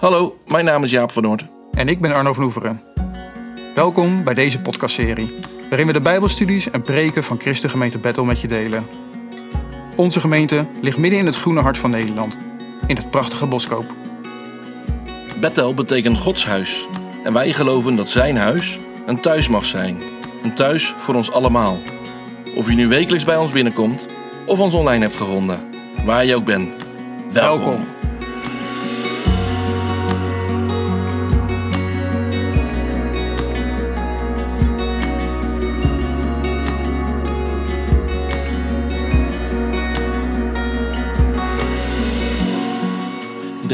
Hallo, mijn naam is Jaap van Noord. En ik ben Arno van Oeveren. Welkom bij deze podcastserie, waarin we de Bijbelstudies en preken van Christengemeente Bethel met je delen. Onze gemeente ligt midden in het groene hart van Nederland, in het prachtige Boskoop. Bethel betekent Gods huis. En wij geloven dat zijn huis een thuis mag zijn. Een thuis voor ons allemaal. Of je nu wekelijks bij ons binnenkomt of ons online hebt gevonden. Waar je ook bent. Welkom. Welkom.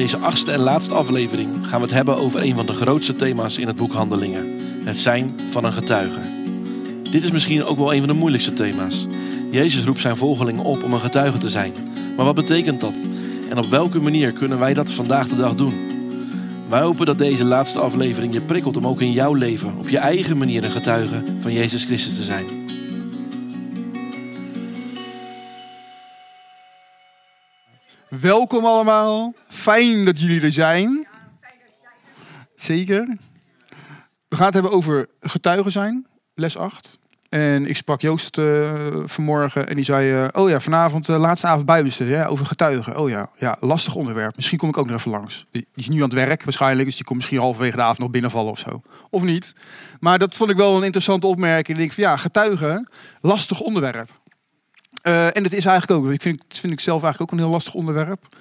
Deze achtste en laatste aflevering gaan we het hebben over een van de grootste thema's in het boek Handelingen: het zijn van een getuige. Dit is misschien ook wel een van de moeilijkste thema's. Jezus roept zijn volgelingen op om een getuige te zijn. Maar wat betekent dat? En op welke manier kunnen wij dat vandaag de dag doen? Wij hopen dat deze laatste aflevering je prikkelt om ook in jouw leven op je eigen manier een getuige van Jezus Christus te zijn. Welkom allemaal. Fijn dat jullie er zijn. Zeker. We gaan het hebben over getuigen zijn, les 8. En ik sprak Joost eh, vanmorgen en die zei... eh, oh ja, vanavond, uh, laatste avond bijbelstudie, ja, over getuigen. Oh ja, ja, lastig onderwerp. Misschien kom ik ook nog even langs. Die die is nu aan het werk waarschijnlijk, dus die komt misschien halverwege de avond nog binnenvallen of zo. Of niet. Maar dat vond ik wel een interessante opmerking. Ik denk van ja, getuigen, lastig onderwerp. Eh, en het is eigenlijk ook, ik vind, vind ik zelf eigenlijk ook een heel lastig onderwerp.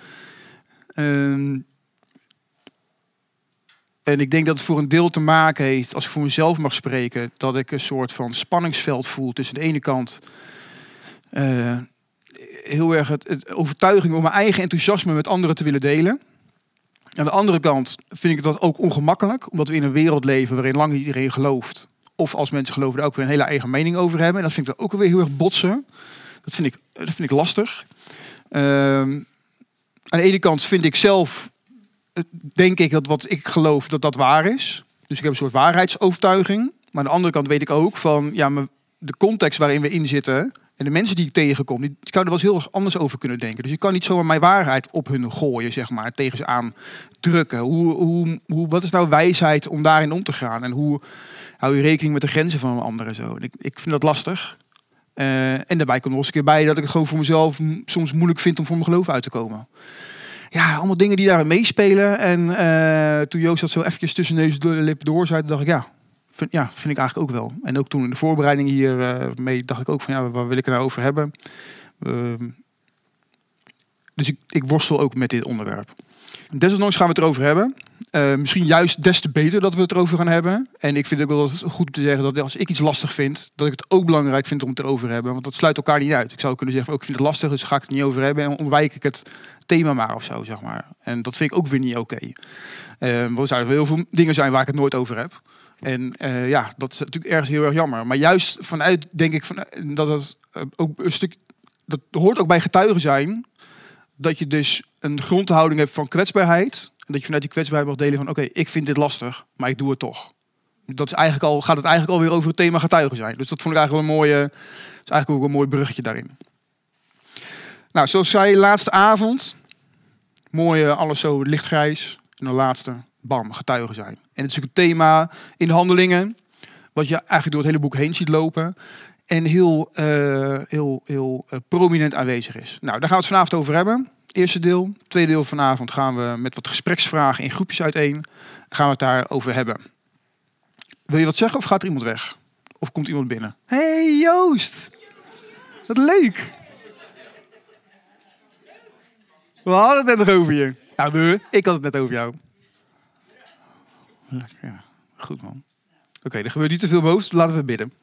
Ehm, en ik denk dat het voor een deel te maken heeft, als ik voor mezelf mag spreken, dat ik een soort van spanningsveld voel tussen de ene kant eh, heel erg het, overtuiging om mijn eigen enthousiasme met anderen te willen delen. Aan de andere kant vind ik dat ook ongemakkelijk, omdat we in een wereld leven waarin lang niet iedereen gelooft. Of als mensen geloven, er ook weer een hele eigen mening over hebben. En dat vind ik dan ook weer heel erg botsen. Dat vind ik, dat vind ik lastig. Ehm, aan de ene kant vind ik zelf, denk ik dat wat ik geloof, dat dat waar is. Dus ik heb een soort waarheidsovertuiging. Maar aan de andere kant weet ik ook van, ja, de context waarin we in zitten en de mensen die ik tegenkom, die zouden er wel eens heel anders over kunnen denken. Dus ik kan niet zomaar mijn waarheid op hun gooien, zeg maar, tegen ze aan drukken. Hoe, hoe, hoe, wat is nou wijsheid om daarin om te gaan? En hoe hou je rekening met de grenzen van anderen zo? Ik, ik vind dat lastig. Eh, en daarbij komt nog eens een keer bij dat ik het gewoon voor mezelf soms moeilijk vind om voor mijn geloof uit te komen. Ja, allemaal dingen die daar meespelen. En eh, toen Joost dat zo eventjes tussen en lippen door zei, dacht ik ja, vind, ja, vind ik eigenlijk ook wel. En ook toen in de voorbereiding hier eh, mee dacht ik ook van ja, waar wil ik het nou over hebben? Ehm, dus ik, ik worstel ook met dit onderwerp. Desondanks gaan we het erover hebben. Eh, misschien juist des te beter dat we het erover gaan hebben. En ik vind ook wel goed te zeggen dat als ik iets lastig vind, dat ik het ook belangrijk vind om het erover te hebben. Want dat sluit elkaar niet uit. Ik zou kunnen zeggen, ook ik vind het lastig, dus ga ik het niet over hebben. En ontwijk ik het thema maar of zo, zeg maar. En dat vind ik ook weer niet oké. Eh, want er zouden heel veel dingen zijn waar ik het nooit over heb. En eh, ja, dat is natuurlijk ergens heel erg jammer. Maar juist vanuit, denk ik, van, dat eh, ook een stuk, dat hoort ook bij getuigen zijn, dat je dus een grondhouding hebt van kwetsbaarheid. En dat je vanuit die kwetsbaarheid mag delen van, oké, ik vind dit lastig, maar ik doe het toch. Dat is eigenlijk al, gaat het eigenlijk alweer over het thema getuigen zijn. Dus dat vond ik eigenlijk wel een mooie, is eigenlijk ook een mooi bruggetje daarin. Nou, zoals zei, laatste avond. Mooi, eh, alles zo lichtgrijs. En de laatste, bam, getuigen zijn. En het is ook een thema in de handelingen. Wat je eigenlijk door het hele boek heen ziet lopen. En heel, eh, heel, heel eh, prominent aanwezig is. Nou, daar gaan we het vanavond over hebben. Eerste deel. Tweede deel vanavond gaan we met wat gespreksvragen in groepjes uiteen. Gaan we het daarover hebben. Wil je wat zeggen of gaat er iemand weg? Of komt iemand binnen? hey, Joost! Wat leuk! We hadden het net nog over je. Ja. Ik had het net over jou. Lekker, Ja, goed man. Oké, er gebeurt niet te veel boos. Laten we bidden.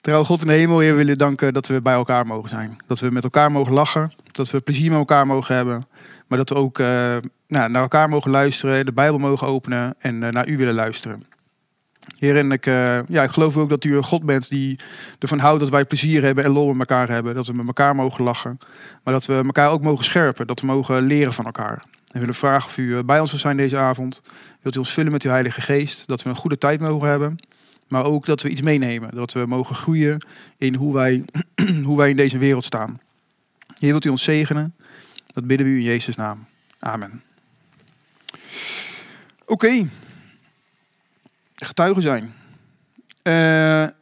Trouw God in de hemel, Heer, willen danken dat we bij elkaar mogen zijn. Dat we met elkaar mogen lachen. Dat we plezier met elkaar mogen hebben. Maar dat we ook eh, nou, naar elkaar mogen luisteren, de Bijbel mogen openen en eh, naar U willen luisteren. Heer, en ik, eh, ja, ik geloof ook dat U een God bent die ervan houdt dat wij plezier hebben en lol met elkaar hebben. Dat we met elkaar mogen lachen. Maar dat we elkaar ook mogen scherpen. Dat we mogen leren van elkaar. En we willen vragen of U bij ons wil zijn deze avond. Wilt U ons vullen met Uw Heilige Geest. Dat we een goede tijd mogen hebben. Maar ook dat we iets meenemen. Dat we mogen groeien in hoe wij, hoe wij in deze wereld staan. Heer, wilt U ons zegenen. Dat bidden we u in Jezus' naam. Amen. Oké. Getuigen zijn. De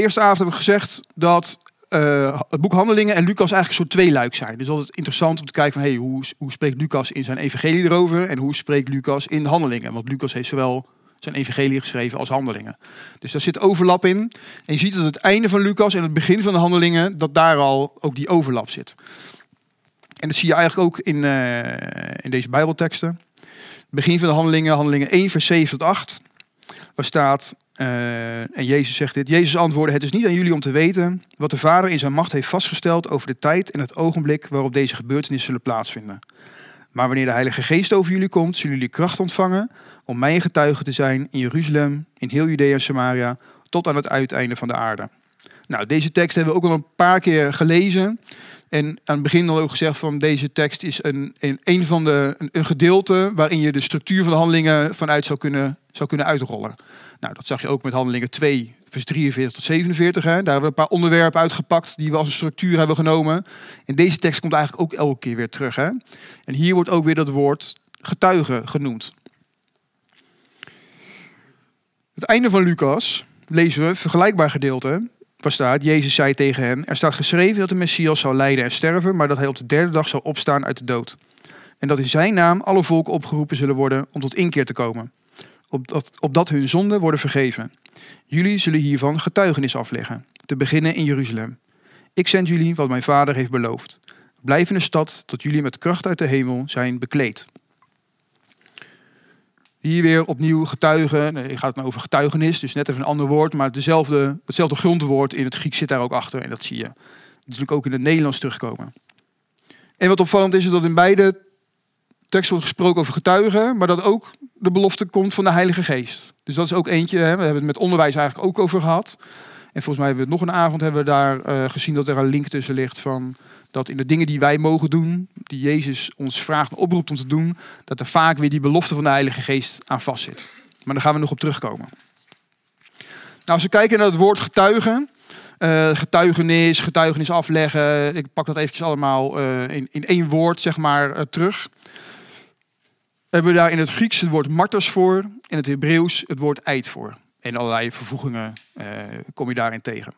eerste avond hebben we gezegd dat eh, het boek Handelingen en Lucas eigenlijk soort tweeluik zijn. Dus altijd interessant om te kijken van hey, hoe, hoe spreekt Lucas in zijn evangelie erover en hoe spreekt Lucas in de Handelingen. Want Lucas heeft zowel zijn evangelie geschreven als handelingen. Dus daar zit overlap in. En je ziet dat het einde van Lucas en het begin van de handelingen, dat daar al ook die overlap zit. En dat zie je eigenlijk ook in, uh, in deze Bijbelteksten. Begin van de handelingen, handelingen 1, vers 7 tot 8. Waar staat, uh, en Jezus zegt dit. Jezus antwoordde, het is niet aan jullie om te weten wat de Vader in zijn macht heeft vastgesteld over de tijd en het ogenblik waarop deze gebeurtenissen zullen plaatsvinden. Maar wanneer de Heilige Geest over jullie komt, zullen jullie kracht ontvangen om mijn getuige te zijn in Jeruzalem, in heel Judea en Samaria, tot aan het uiteinde van de aarde. Nou, deze tekst hebben we ook al een paar keer gelezen. En aan het begin al ook gezegd van deze tekst is een, een, van de, een, een, gedeelte waarin je de structuur van de handelingen vanuit zou kunnen, zou kunnen uitrollen. Nou, dat zag je ook met handelingen 2, vers 43 tot 47. Hè. Daar hebben we een paar onderwerpen uitgepakt die we als een structuur hebben genomen. En deze tekst komt eigenlijk ook elke keer weer terug. Hè. En hier wordt ook weer dat woord getuige genoemd. Het einde van Lucas lezen we een vergelijkbaar gedeelte. Waar staat, Jezus zei tegen hen, er staat geschreven dat de Messias zou lijden en sterven, maar dat hij op de derde dag zal opstaan uit de dood. En dat in zijn naam alle volken opgeroepen zullen worden om tot inkeer te komen. Opdat, opdat hun zonden worden vergeven. Jullie zullen hiervan getuigenis afleggen, te beginnen in Jeruzalem. Ik zend jullie wat mijn vader heeft beloofd. Blijf in de stad tot jullie met kracht uit de hemel zijn bekleed. Hier weer opnieuw getuigen. Nee, gaat het nou over getuigenis, dus net even een ander woord, maar dezelfde, hetzelfde grondwoord in het Grieks zit daar ook achter. En dat zie je natuurlijk ook in het Nederlands terugkomen. En wat opvallend is, is dat in beide teksten wordt gesproken over getuigen, maar dat ook de belofte komt van de Heilige Geest. Dus dat is ook eentje, hè, we hebben het met onderwijs eigenlijk ook over gehad. En volgens mij hebben we het nog een avond hebben we daar uh, gezien dat er een link tussen ligt van dat in de dingen die wij mogen doen, die Jezus ons vraagt en oproept om te doen, dat er vaak weer die belofte van de Heilige Geest aan vastzit. Maar daar gaan we nog op terugkomen. Nou, als we kijken naar het woord getuigen, uh, getuigenis, getuigenis afleggen, ik pak dat eventjes allemaal uh, in, in één woord zeg maar terug. Hebben we daar in het Grieks het woord marters voor, in het Hebreeuws het woord eid voor. En allerlei vervoegingen kom je daarin tegen.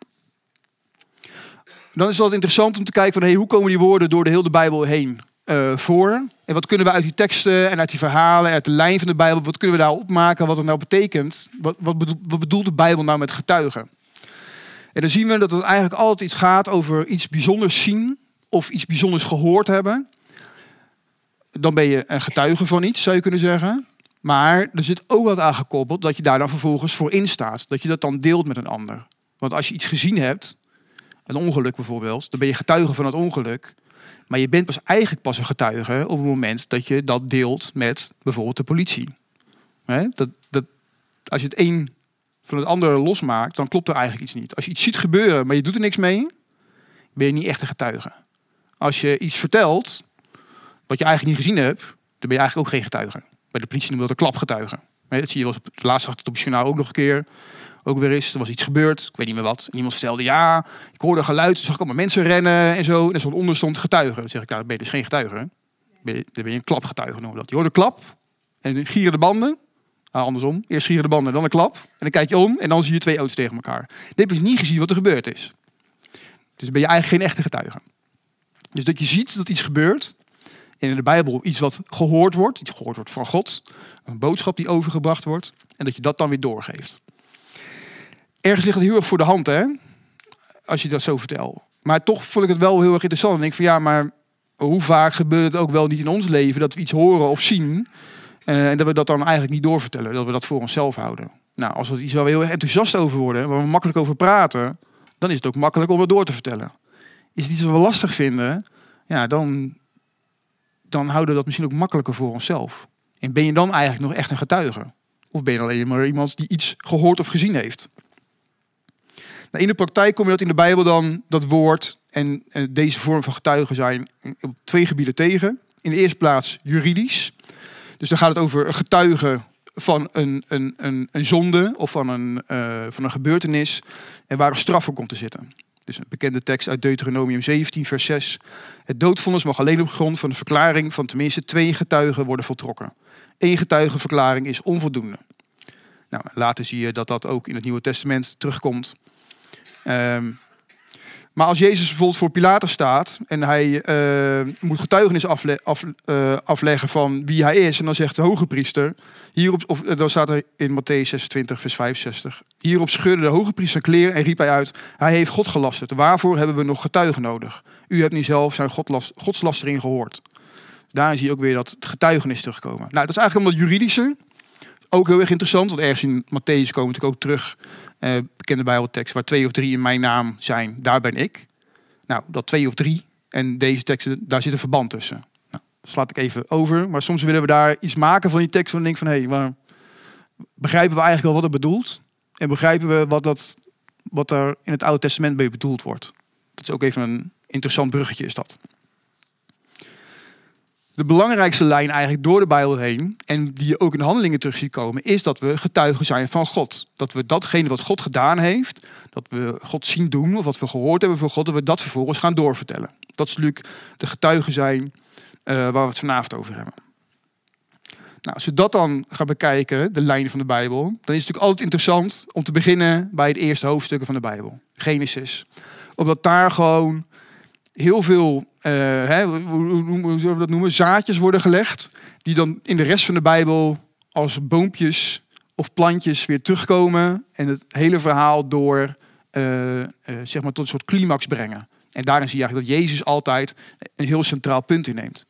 Dan is het interessant om te kijken van hey, hoe komen die woorden door de hele Bijbel heen uh, voor? En wat kunnen we uit die teksten en uit die verhalen, uit de lijn van de Bijbel, wat kunnen we daar opmaken wat het nou betekent? Wat, wat, bedoelt, wat bedoelt de Bijbel nou met getuigen? En dan zien we dat het eigenlijk altijd iets gaat over iets bijzonders zien of iets bijzonders gehoord hebben. Dan ben je een getuige van iets, zou je kunnen zeggen. Maar er zit ook wat aangekoppeld dat je daar dan vervolgens voor instaat. Dat je dat dan deelt met een ander. Want als je iets gezien hebt, een ongeluk bijvoorbeeld, dan ben je getuige van het ongeluk. Maar je bent pas eigenlijk pas een getuige op het moment dat je dat deelt met bijvoorbeeld de politie. dat, dat, als je het een van het andere losmaakt, dan klopt er eigenlijk iets niet. Als je iets ziet gebeuren, maar je doet er niks mee, ben je niet echt een getuige. Als je iets vertelt, wat je eigenlijk niet gezien hebt, dan ben je eigenlijk ook geen getuige. Bij de politie noemen we dat een klapgetuige. Dat zie je wel eens, laatst het op het journaal ook nog een keer ook weer is. Er was iets gebeurd, ik weet niet meer wat. En iemand vertelde, ja, ik hoorde geluid, zag ik allemaal mensen rennen en zo. En er stond onder stond zeg ik, nou, ben je dus geen getuige. Dan ben je een klapgetuige noemen dat. Je hoort een klap en gieren de banden. Nou, andersom. Eerst gieren de banden, dan een klap. En dan kijk je om en dan zie je twee auto's tegen elkaar. Dan heb je niet gezien wat er gebeurd is. Dus ben je eigenlijk geen echte getuige. Dus dat je ziet dat iets gebeurt. In de Bijbel iets wat gehoord wordt. Iets gehoord wordt van God. Een boodschap die overgebracht wordt. En dat je dat dan weer doorgeeft ergens ligt het heel erg voor de hand, hè? Als je dat zo vertelt. Maar toch vond ik het wel heel erg interessant. En ik van ja, maar hoe vaak gebeurt het ook wel niet in ons leven dat we iets horen of zien. Uh, en dat we dat dan eigenlijk niet doorvertellen. Dat we dat voor onszelf houden. Nou, als we iets waar we heel erg enthousiast over worden, waar we makkelijk over praten, dan is het ook makkelijk om het door te vertellen. Is het iets wat we lastig vinden, ja, dan, dan houden we dat misschien ook makkelijker voor onszelf. En ben je dan eigenlijk nog echt een getuige? Of ben je alleen maar iemand die iets gehoord of gezien heeft? Nou, in de praktijk kom je dat in de Bijbel dan, dat woord en, deze vorm van getuigen zijn op twee gebieden tegen. In de eerste plaats juridisch. Dus dan gaat het over een getuige van een, een, een, een zonde of van een, uh, van een gebeurtenis en waar een straf voor komt te zitten. Dus een bekende tekst uit Deuteronomium 17, vers 6. Het doodvonnis mag alleen op grond van de verklaring van tenminste twee getuigen worden voltrokken. Eén getuigenverklaring is onvoldoende. Nou, later zie je dat dat ook in het Nieuwe Testament terugkomt. Ehm, maar als Jezus bijvoorbeeld voor Pilatus staat en hij eh, moet getuigenis af, uh, afleggen van wie hij is, en dan zegt de hoge priester, hierop, of uh, dan staat er in Matthäus 26, vers 65, hierop scheurde de hoge priester kleren en riep hij uit, hij heeft God gelasterd. Waarvoor hebben we nog getuigen nodig? U hebt nu zelf zijn godslastering gehoord. Daarin zie je ook weer dat getuigenis terugkomen. Nou, dat is eigenlijk dat juridische. Ook heel erg interessant, want ergens in Matthäus komen natuurlijk ook terug uh, bekende Bijbeltekst waar twee of drie in mijn naam zijn, daar ben ik. Nou, dat twee of drie en deze teksten, daar zit een verband tussen. Nou, slaat ik even over, maar soms willen we daar iets maken van die tekst van denk van hé, hey, maar begrijpen we eigenlijk wel wat het bedoelt? En begrijpen we wat, dat, wat er in het Oude Testament mee bedoeld wordt? Dat is ook even een interessant bruggetje is dat de belangrijkste lijn eigenlijk door de Bijbel heen, en die je ook in de handelingen terug ziet komen, is dat we getuigen zijn van God. Dat we datgene wat God gedaan heeft, dat we God zien doen, of wat we gehoord hebben van God, dat we dat vervolgens gaan doorvertellen. Dat is natuurlijk de getuigen zijn uh, waar we het vanavond over hebben. Nou, als we dat dan gaan bekijken, de lijnen van de Bijbel, dan is het natuurlijk altijd interessant om te beginnen bij het eerste hoofdstuk van de Bijbel, Genesis. Omdat daar gewoon heel veel, hè, hoe, zullen we dat noemen, zaadjes worden gelegd. Die dan in de rest van de Bijbel als boompjes of plantjes weer terugkomen. En het hele verhaal door, uh, uh, zeg maar, tot een soort climax brengen. En daarin zie je eigenlijk dat Jezus altijd een heel centraal punt inneemt.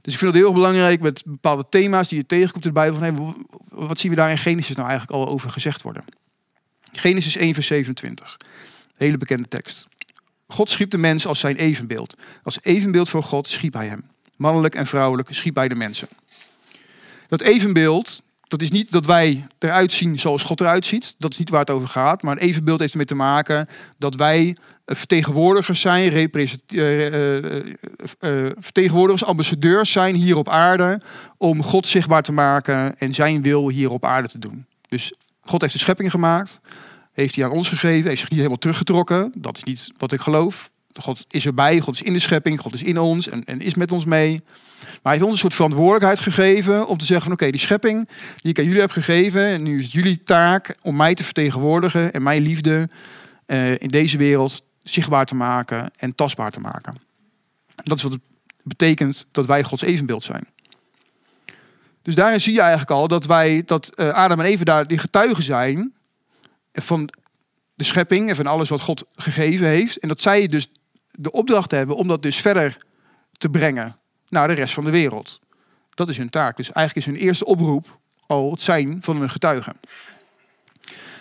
Dus ik vind het heel belangrijk met bepaalde thema's die je tegenkomt in de Bijbel. Van, wat zien we daar in Genesis nou eigenlijk al over gezegd worden? Genesis 1 vers 27. Hele bekende tekst. God schiep de mens als zijn evenbeeld. Als evenbeeld voor God schiep hij hem. Mannelijk en vrouwelijk schiep hij de mensen. Dat evenbeeld, dat is niet dat wij eruit zien zoals God eruit ziet. Dat is niet waar het over gaat. Maar een evenbeeld heeft ermee te maken dat wij vertegenwoordigers zijn, uh, uh, vertegenwoordigers, ambassadeurs zijn hier op aarde om God zichtbaar te maken en zijn wil hier op aarde te doen. Dus God heeft de schepping gemaakt heeft hij aan ons gegeven, heeft zich niet helemaal teruggetrokken. Dat is niet wat ik geloof. God is erbij, God is in de schepping, God is in ons en, en is met ons mee. Maar hij heeft ons een soort verantwoordelijkheid gegeven om te zeggen van oké, die schepping die ik aan jullie heb gegeven, en nu is het jullie taak om mij te vertegenwoordigen en mijn liefde uh, in deze wereld zichtbaar te maken en tastbaar te maken. Dat is wat het betekent dat wij Gods evenbeeld zijn. Dus daarin zie je eigenlijk al dat wij, dat uh, Adam en Eva daar die getuigen zijn van de schepping en van alles wat God gegeven heeft. En dat zij dus de opdracht hebben om dat dus verder te brengen naar de rest van de wereld. Dat is hun taak. Dus eigenlijk is hun eerste oproep al het zijn van een getuige.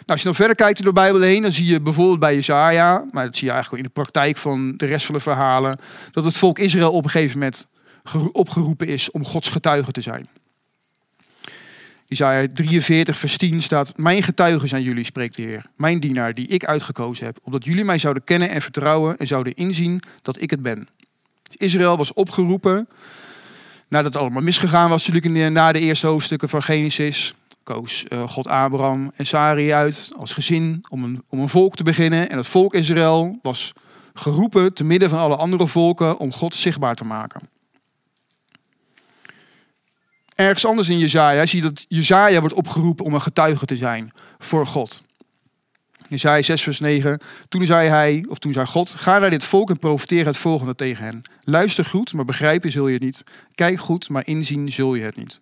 Nou, als je dan verder kijkt door de Bijbel heen, dan zie je bijvoorbeeld bij Jezaja, maar dat zie je eigenlijk in de praktijk van de rest van de verhalen, dat het volk Israël op een gegeven moment opgeroepen is om Gods getuige te zijn. Isaiah 43, vers 10 staat: Mijn getuigen zijn jullie, spreekt de Heer. Mijn dienaar, die ik uitgekozen heb. Opdat jullie mij zouden kennen en vertrouwen en zouden inzien dat ik het ben. Israël was opgeroepen. Nadat het allemaal misgegaan was, natuurlijk na de eerste hoofdstukken van Genesis. Koos uh, God Abraham en Sari uit als gezin om een, om een volk te beginnen. En het volk Israël was geroepen te midden van alle andere volken om God zichtbaar te maken. Ergens anders in Jezaja zie je dat Jezaja wordt opgeroepen om een getuige te zijn voor God. Jezaja 6 vers 9. Toen zei hij, of toen zei God, ga naar dit volk en profiteer het volgende tegen hen. Luister goed, maar begrijpen zul je het niet. Kijk goed, maar inzien zul je het niet.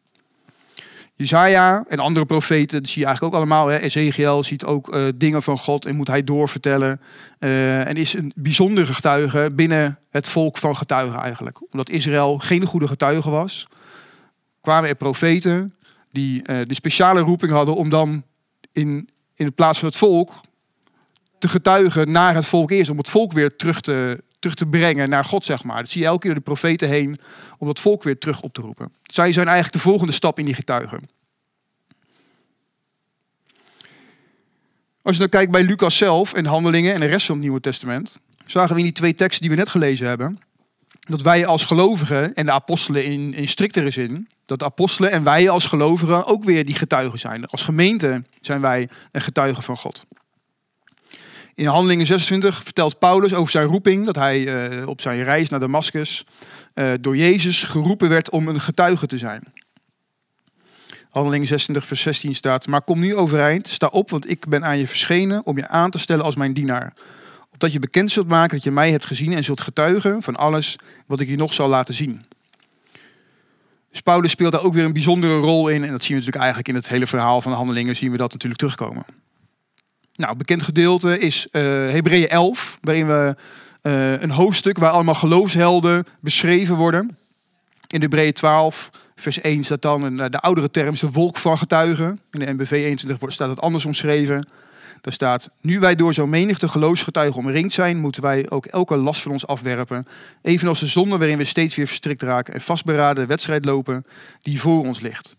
Jezaja en andere profeten, dat zie je eigenlijk ook allemaal. Hè. Ezekiel ziet ook uh, dingen van God en moet hij doorvertellen. Uh, en is een bijzondere getuige binnen het volk van getuigen eigenlijk. Omdat Israël geen goede getuige was kwamen er profeten die uh, de speciale roeping hadden om dan in, in plaats van het volk te getuigen naar het volk eerst. Om het volk weer terug te, terug te brengen naar God, zeg maar. Dat zie je elke keer de profeten heen om dat volk weer terug op te roepen. Zij zijn eigenlijk de volgende stap in die getuigen. Als je dan kijkt bij Lucas zelf en handelingen en de rest van het Nieuwe Testament, zagen we in die twee teksten die we net gelezen hebben, dat wij als gelovigen en de apostelen in, in striktere zin, dat apostelen en wij als gelovigen ook weer die getuigen zijn. Als gemeente zijn wij een getuige van God. In Handelingen 26 vertelt Paulus over zijn roeping, dat hij eh, op zijn reis naar Damascus eh, door Jezus geroepen werd om een getuige te zijn. Handelingen 26 vers 16 staat, maar kom nu overeind, sta op, want ik ben aan je verschenen om je aan te stellen als mijn dienaar. Opdat je bekend zult maken dat je mij hebt gezien en zult getuigen van alles wat ik je nog zal laten zien. Dus Paulus speelt daar ook weer een bijzondere rol in. En dat zien we natuurlijk eigenlijk in het hele verhaal van de handelingen zien we dat natuurlijk terugkomen. Nou, bekend gedeelte is uh, Hebreeën 11, waarin we uh, een hoofdstuk waar allemaal geloofshelden beschreven worden. In Hebreeën 12, vers 1 staat dan een, de oudere term de wolk van getuigen. In de MBV 21 staat het anders omschreven. Daar staat, nu wij door zo'n menigte geloofsgetuigen omringd zijn, moeten wij ook elke last van ons afwerpen. Evenals de zonde waarin we steeds weer verstrikt raken en vastberaden de wedstrijd lopen die voor ons ligt.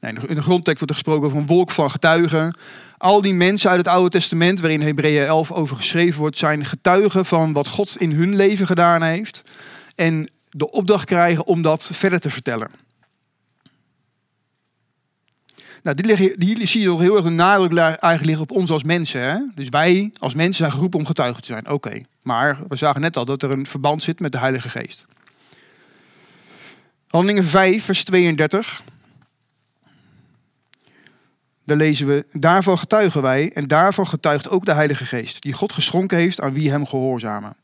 in de grondtekst wordt er gesproken over een wolk van getuigen. Al die mensen uit het Oude Testament, waarin Hebreeën 11 over geschreven wordt, zijn getuigen van wat God in hun leven gedaan heeft. En de opdracht krijgen om dat verder te vertellen. Nou, dit lig, hier zie je nog heel erg een nadruk eigenlijk liggen op ons als mensen. Hè? Dus wij als mensen zijn geroepen om getuigen te zijn. Oké, maar we zagen net al dat er een verband zit met de Heilige Geest. Handelingen 5, vers 32. Daar lezen we, daarvan getuigen wij en daarvan getuigt ook de Heilige Geest, die God geschonken heeft aan wie hem gehoorzamen.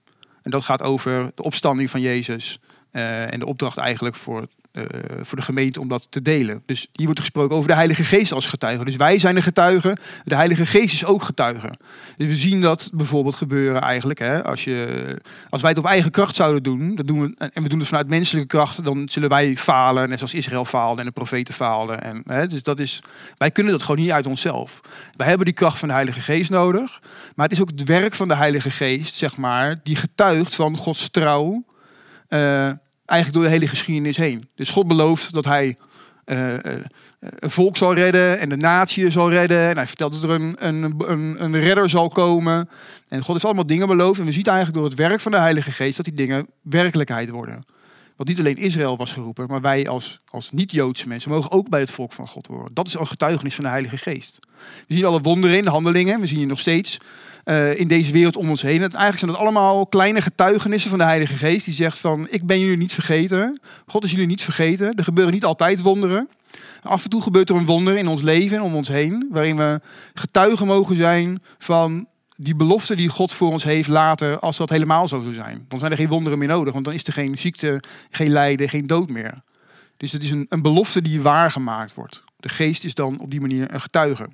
En dat gaat over de opstanding van Jezus uh, en de opdracht eigenlijk voor uh, voor de gemeente om dat te delen. Dus hier wordt gesproken over de Heilige Geest als getuige. Dus wij zijn de getuigen, de Heilige Geest is ook getuige. Dus we zien dat bijvoorbeeld gebeuren eigenlijk. Hè, als, je, als wij het op eigen kracht zouden doen, dat doen we, en we doen het vanuit menselijke kracht, dan zullen wij falen, net zoals Israël faalde en de profeten faalden. En, hè, dus dat is, wij kunnen dat gewoon niet uit onszelf. Wij hebben die kracht van de Heilige Geest nodig, maar het is ook het werk van de Heilige Geest, zeg maar, die getuigt van Gods trouw. Uh, eigenlijk door de hele geschiedenis heen. Dus God belooft dat hij uh, een volk zal redden en de natie zal redden. En hij vertelt dat er een, een, een, redder zal komen. En God heeft allemaal dingen beloofd. En we zien eigenlijk door het werk van de Heilige Geest dat die dingen werkelijkheid worden. Want niet alleen Israël was geroepen, maar wij als, als niet-Joodse mensen mogen ook bij het volk van God worden. Dat is een getuigenis van de Heilige Geest. We zien alle wonderen in de handelingen. We zien nog steeds uh, in deze wereld om ons heen. En eigenlijk zijn het allemaal kleine getuigenissen van de Heilige Geest. Die zegt van, ik ben jullie niet vergeten. God is jullie niet vergeten. Er gebeuren niet altijd wonderen. Af en toe gebeurt er een wonder in ons leven en om ons heen. Waarin we getuigen mogen zijn van die belofte die God voor ons heeft later, als dat helemaal zo zou zijn. Dan zijn er geen wonderen meer nodig, want dan is er geen ziekte, geen lijden, geen dood meer. Dus het is een, een belofte die waargemaakt wordt. De geest is dan op die manier een getuige.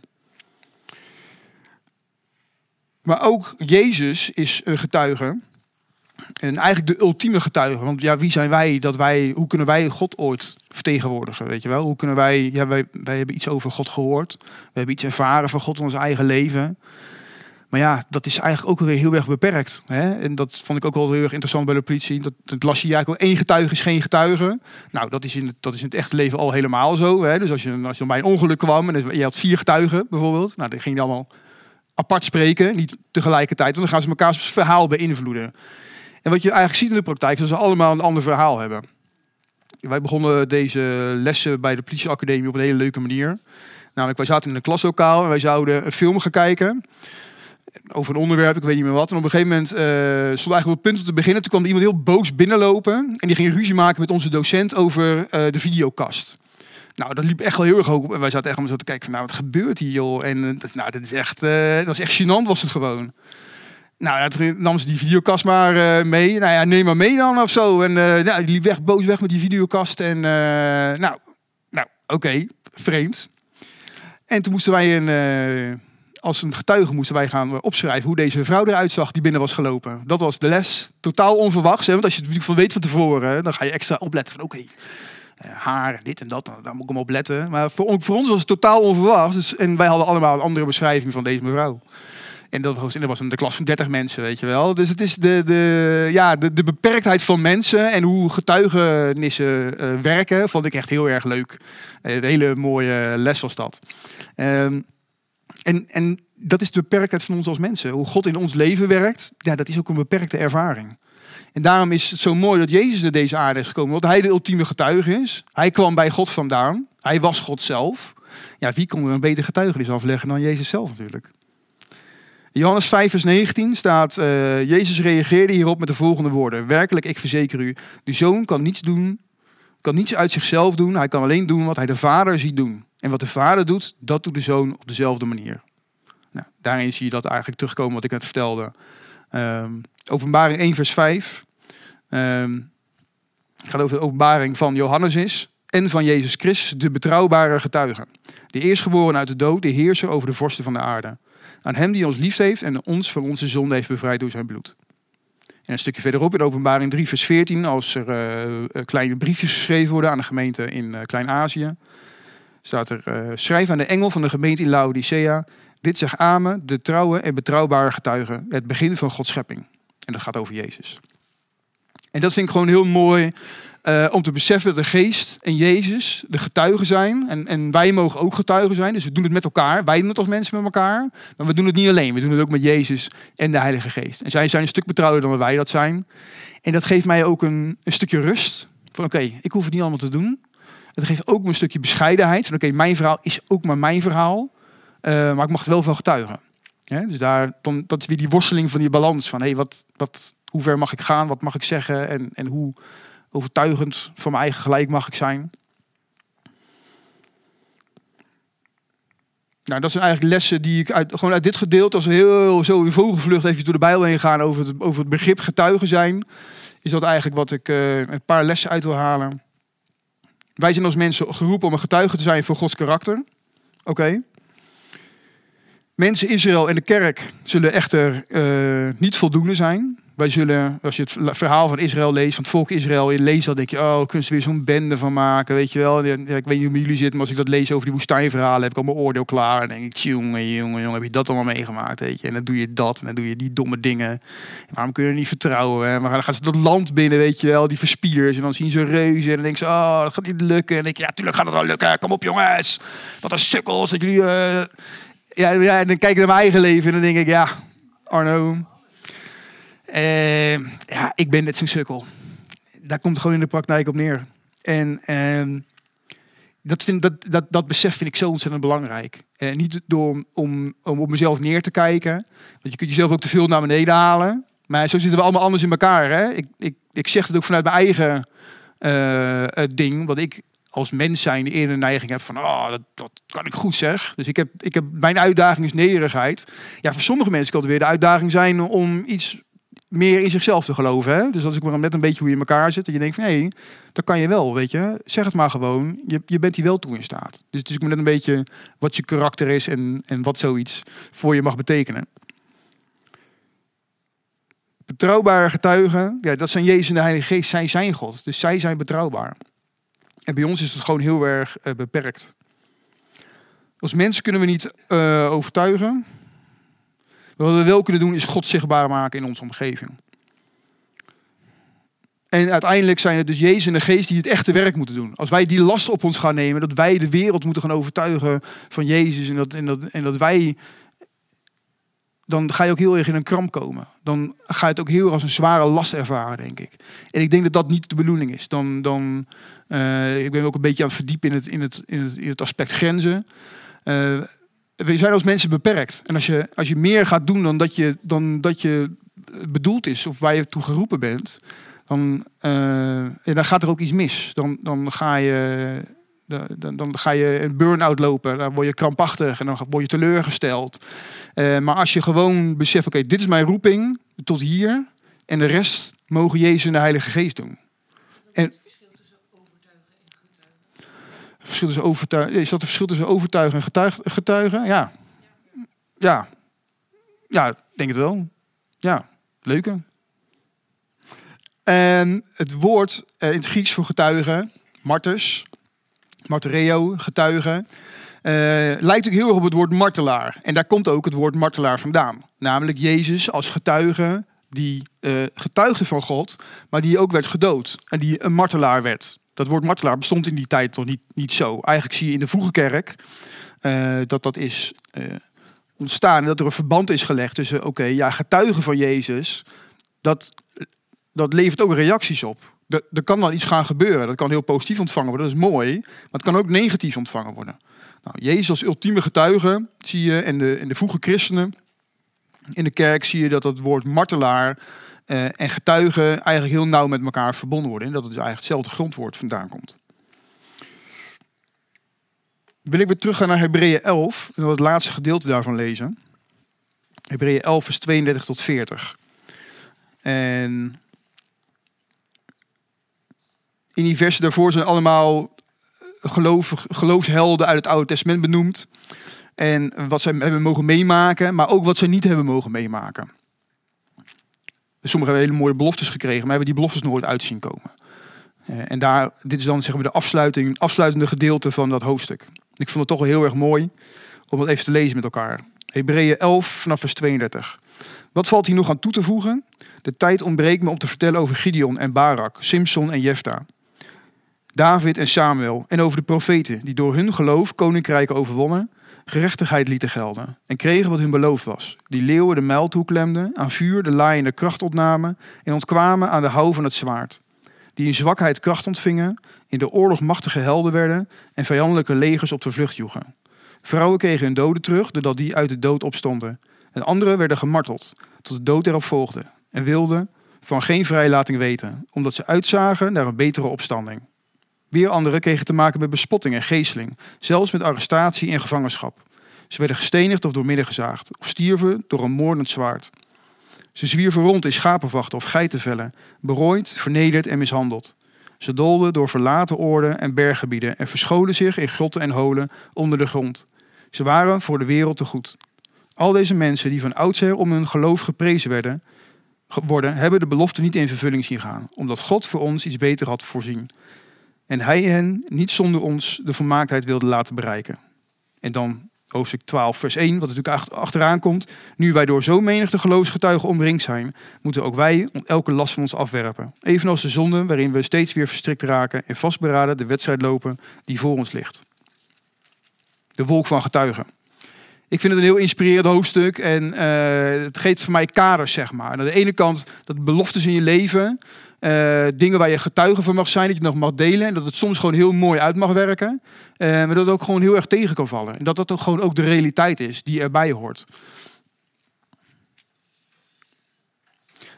Maar ook Jezus is een getuige. En eigenlijk de ultieme getuige. Want ja, wie zijn wij dat wij, hoe kunnen wij God ooit vertegenwoordigen? Weet je wel? Hoe kunnen wij, ja, wij, wij hebben iets over God gehoord. We hebben iets ervaren van God in ons eigen leven. Maar ja, dat is eigenlijk ook weer heel erg beperkt. Hè? En dat vond ik ook wel heel erg interessant bij de politie. Dat, dat las je eigenlijk wel één getuige is geen getuige. Nou, dat is in het, dat is in het echte leven al helemaal zo. Hè? Dus als je, als je bij een ongeluk kwam en je had vier getuigen bijvoorbeeld. Nou, dan ging allemaal apart spreken, niet tegelijkertijd. Want dan gaan ze elkaars verhaal beïnvloeden. En wat je eigenlijk ziet in de praktijk, is dat ze allemaal een ander verhaal hebben. Wij begonnen deze lessen bij de politieacademie op een hele leuke manier. Namelijk, wij zaten in een klaslokaal en wij zouden een film gaan kijken. Over een onderwerp, ik weet niet meer wat. En op een gegeven moment uh, stond eigenlijk op het punt om te beginnen. Toen kwam iemand heel boos binnenlopen. En die ging ruzie maken met onze docent over uh, de videokast. Nou, dat liep echt wel heel erg hoog op. En wij zaten echt om zo te kijken van, nou, wat gebeurt hier, joh? En uh, nou, dat is echt, uh, dat was echt gênant, was het gewoon. Nou, ja, toen nam ze die videokast maar uh, mee. Nou ja, neem maar mee dan of zo. En nou, die liep weg, boos weg met die videokast. En nou, nou oké, vreemd. En toen moesten wij een, als een getuige moesten wij gaan opschrijven hoe deze vrouw eruit zag die binnen was gelopen. Dat was de les. Totaal onverwachts. Hè? Want als je het van weet van tevoren, dan ga je extra opletten van oké. Haar, dit en dat, daar moet ik hem op letten. Maar voor, voor ons was het totaal onverwacht. Dus, en wij hadden allemaal een andere beschrijving van deze mevrouw. En dat was, een de klas van 30 mensen, weet je wel. Dus het is de, de, ja, de, beperktheid van mensen en hoe getuigenissen uh, werken, vond ik echt heel erg leuk. Een hele mooie les was dat. Um, en, en dat is de beperktheid van ons als mensen. Hoe God in ons leven werkt, ja, dat is ook een beperkte ervaring. En daarom is het zo mooi dat Jezus naar deze aarde is gekomen. Want hij de ultieme getuige is. Hij kwam bij God vandaan. Hij was God zelf. Ja, wie kon er een beter getuigenis afleggen dan Jezus zelf natuurlijk. Johannes 5, vers 19 staat: eh, Jezus reageerde hierop met de volgende woorden: Werkelijk, ik verzeker u, de zoon kan niets doen, kan niets uit zichzelf doen. Hij kan alleen doen wat hij de vader ziet doen. En wat de vader doet, dat doet de zoon op dezelfde manier. Nou, daarin zie je dat eigenlijk terugkomen wat ik net vertelde. Ehm, openbaring 1, vers 5. Ehm, het gaat over de openbaring van Johannes is en van Jezus Christus, de betrouwbare getuige. De eerstgeboren uit de dood, de heerser over de vorsten van de aarde. Aan hem die ons lief heeft en ons van onze zonde heeft bevrijd door zijn bloed. En een stukje verderop in openbaring 3 vers 14, als er uh, kleine briefjes geschreven worden aan de gemeente in uh, Klein-Azië, staat er, schrijf aan de engel van de gemeente in Laodicea, dit zegt Amen, de trouwe en betrouwbare getuige, het begin van Gods schepping. En dat gaat over Jezus. En dat vind ik gewoon heel mooi uh, om te beseffen dat de geest en Jezus de getuigen zijn. En, en wij mogen ook getuigen zijn. Dus we doen het met elkaar. Wij doen het als mensen met elkaar. Maar we doen het niet alleen. We doen het ook met Jezus en de Heilige Geest. En zij zijn een stuk betrouwder dan wij dat zijn. En dat geeft mij ook een, een stukje rust. Van oké, ik hoef het niet allemaal te doen. Het geeft ook een stukje bescheidenheid. Van oké, mijn verhaal is ook maar mijn verhaal. Uh, maar ik mag er wel van getuigen. Dus daar, dan, dat is weer die worsteling van die balans. Van hé, hey, wat, wat, hoe ver mag ik gaan? Wat mag ik zeggen? En, en hoe overtuigend voor mijn eigen gelijk mag ik zijn. Nou, dat zijn eigenlijk lessen die ik uit, gewoon uit dit gedeelte, als we heel zo in vogelvlucht even door de Bijbel heen gaan over het, over het begrip getuigen zijn, is dat eigenlijk wat ik uh, een paar lessen uit wil halen. Wij zijn als mensen geroepen om een getuige te zijn voor Gods karakter. Oké. Mensen Israël en de kerk zullen echter uh, niet voldoende zijn. Wij zullen, als je het verhaal van Israël leest, van het volk Israël, je leest dat, denk je, oh, kunnen ze weer zo'n bende van maken, weet je wel. Ik weet niet hoe jullie zitten, maar als ik dat lees over die woestijnverhalen, heb ik al mijn oordeel klaar. En denk ik, jongen, jongen, jongen, heb je dat allemaal meegemaakt, weet je. En dan doe je dat, en dan doe je die domme dingen. waarom kun je er niet vertrouwen? Hè? Maar dan gaan ze dat land binnen, weet je wel, die verspieders. En dan zien ze reuzen en dan denken ze, oh, dat gaat niet lukken. En dan denk je, ja, tuurlijk gaat het wel lukken. Kom op, jongens. Wat een sukkels. Dat jullie... Uh... Ja, ja, dan kijk ik naar mijn eigen leven en dan denk ik, ja, Arno, uh, ja, ik ben net zo'n sukkel. Daar komt gewoon in de praktijk op neer. En uh, dat, vind, dat, dat, dat besef vind ik zo ontzettend belangrijk. Uh, niet door om, om op mezelf neer te kijken. Want je kunt jezelf ook te veel naar beneden halen. Maar zo zitten we allemaal anders in elkaar. Hè? Ik, ik, ik zeg het ook vanuit mijn eigen uh, ding. Wat ik als mens zijn eerder de neiging heb van, oh, dat, dat kan ik goed zeg. Dus ik heb, ik heb, mijn uitdaging is nederigheid. Ja, voor sommige mensen kan het weer de uitdaging zijn om iets meer in zichzelf te geloven. Hè? Dus dat is ook net een beetje hoe je in elkaar zit. En je denkt van, hé, hey, dat kan je wel, weet je. Zeg het maar gewoon. Je, je bent hier wel toe in staat. Dus het is ook net een beetje wat je karakter is en, en wat zoiets voor je mag betekenen. Betrouwbare getuigen, ja, dat zijn Jezus en de Heilige Geest. Zij zijn God, dus zij zijn betrouwbaar. En bij ons is het gewoon heel erg uh, beperkt. Als mensen kunnen we niet uh, overtuigen. Wat we wel kunnen doen is God zichtbaar maken in onze omgeving. En uiteindelijk zijn het dus Jezus en de Geest die het echte werk moeten doen. Als wij die last op ons gaan nemen, dat wij de wereld moeten gaan overtuigen van Jezus en dat, en dat, en dat wij. Dan ga je ook heel erg in een kramp komen. Dan ga je het ook heel erg als een zware last ervaren, denk ik. En ik denk dat dat niet de bedoeling is. Dan, dan, uh, ik ben ook een beetje aan het verdiepen in het, in het, in het, in het aspect grenzen. Uh, we zijn als mensen beperkt. En als je, als je meer gaat doen dan dat je, dan dat je bedoeld is of waar je toe geroepen bent, dan, uh, dan gaat er ook iets mis. Dan, dan, ga je, dan, dan ga je een burn-out lopen. Dan word je krampachtig en dan word je teleurgesteld. Uh, maar als je gewoon beseft, oké, dit is mijn roeping tot hier. En de rest mogen Jezus en de Heilige Geest doen. En, verschil tussen overtuigen. Is dat het verschil tussen overtuigen en getuigen? getuigen? Ja. Ja. Ja, denk het wel. Ja, leuke. En het woord eh, in het Grieks voor getuigen, marters, martereo, getuigen, uh, lijkt ook heel erg op het woord martelaar. En daar komt ook het woord martelaar vandaan. Namelijk Jezus als getuige die uh, getuigde van God, maar die ook werd gedood. En die een martelaar werd dat woord martelaar bestond in die tijd nog niet, niet zo. Eigenlijk zie je in de vroege kerk uh, dat dat is ontstaan. En dat er een verband is gelegd tussen, oké, ja, getuigen van Jezus, dat, dat levert ook reacties op. Er, er kan dan iets gaan gebeuren. Dat kan heel positief ontvangen worden, dat is mooi. Maar het kan ook negatief ontvangen worden. Nou, Jezus als ultieme getuige, zie je, en de, en de vroege christenen, In de kerk zie je dat het woord martelaar eh, en getuige eigenlijk heel nauw met elkaar verbonden worden. En dat het dus eigenlijk hetzelfde grondwoord vandaan komt. Wil ik weer teruggaan naar Hebreeën 11 en het laatste gedeelte daarvan lezen. Hebreeën 11 vers 32 tot 40. En in die versen daarvoor zijn allemaal geloof, geloofshelden uit het Oude Testament benoemd. En wat zij hebben mogen meemaken, maar ook wat ze niet hebben mogen meemaken. Sommigen hebben hele mooie beloftes gekregen, maar hebben die beloftes nooit uitzien komen. Eh, en daar, dit is dan zeg maar de afsluiting, afsluitende gedeelte van dat hoofdstuk. Ik vond het toch heel erg mooi om het even te lezen met elkaar. Hebreeën 11 vanaf vers 32. Wat valt hier nog aan toe te voegen? De tijd ontbreekt me om te vertellen over Gideon en Barak, Simson en Jefta. David en Samuel en over de profeten die door hun geloof koninkrijken overwonnen, gerechtigheid lieten gelden en kregen wat hun beloofd was. Die leeuwen de mijl toeklemden, aan vuur de laaien de kracht ontnamen en ontkwamen aan de hou van het zwaard. Die in zwakheid kracht ontvingen, in de oorlog machtige helden werden en vijandelijke legers op de vlucht joegen. Vrouwen kregen hun doden terug doordat die uit de dood opstonden. En anderen werden gemarteld tot de dood erop volgde en wilden van geen vrijlating weten, omdat ze uitzagen naar een betere opstanding. Weer anderen kregen te maken met bespotting en geesteling, zelfs met arrestatie en gevangenschap. Ze werden gestenigd of doormidden gezaagd, of stierven door een moordend zwaard. Ze zwierven rond in schapenvachten of geitenvellen, berooid, vernederd en mishandeld. Ze dolden door verlaten oorden en berggebieden en verscholen zich in grotten en holen onder de grond. Ze waren voor de wereld te goed. Al deze mensen die van oudsher om hun geloof geprezen werden, worden, hebben de belofte niet in vervulling zien gaan, omdat God voor ons iets beter had voorzien. En hij hen niet zonder ons de volmaaktheid wilde laten bereiken. En dan hoofdstuk 12, vers 1, wat natuurlijk achteraan komt. Nu wij door zo menigte geloofsgetuigen omringd zijn, moeten ook wij elke last van ons afwerpen. Evenals de zonde waarin we steeds weer verstrikt raken en vastberaden de wedstrijd lopen die voor ons ligt. De wolk van getuigen. Ik vind het een heel inspirerend hoofdstuk en uh, het geeft voor mij kaders, zeg maar. Aan de ene kant dat beloftes in je leven, uh, dingen waar je getuige van mag zijn, dat je nog mag delen. En dat het soms gewoon heel mooi uit mag werken. Uh, maar dat het ook gewoon heel erg tegen kan vallen. En dat dat ook gewoon ook de realiteit is die erbij hoort.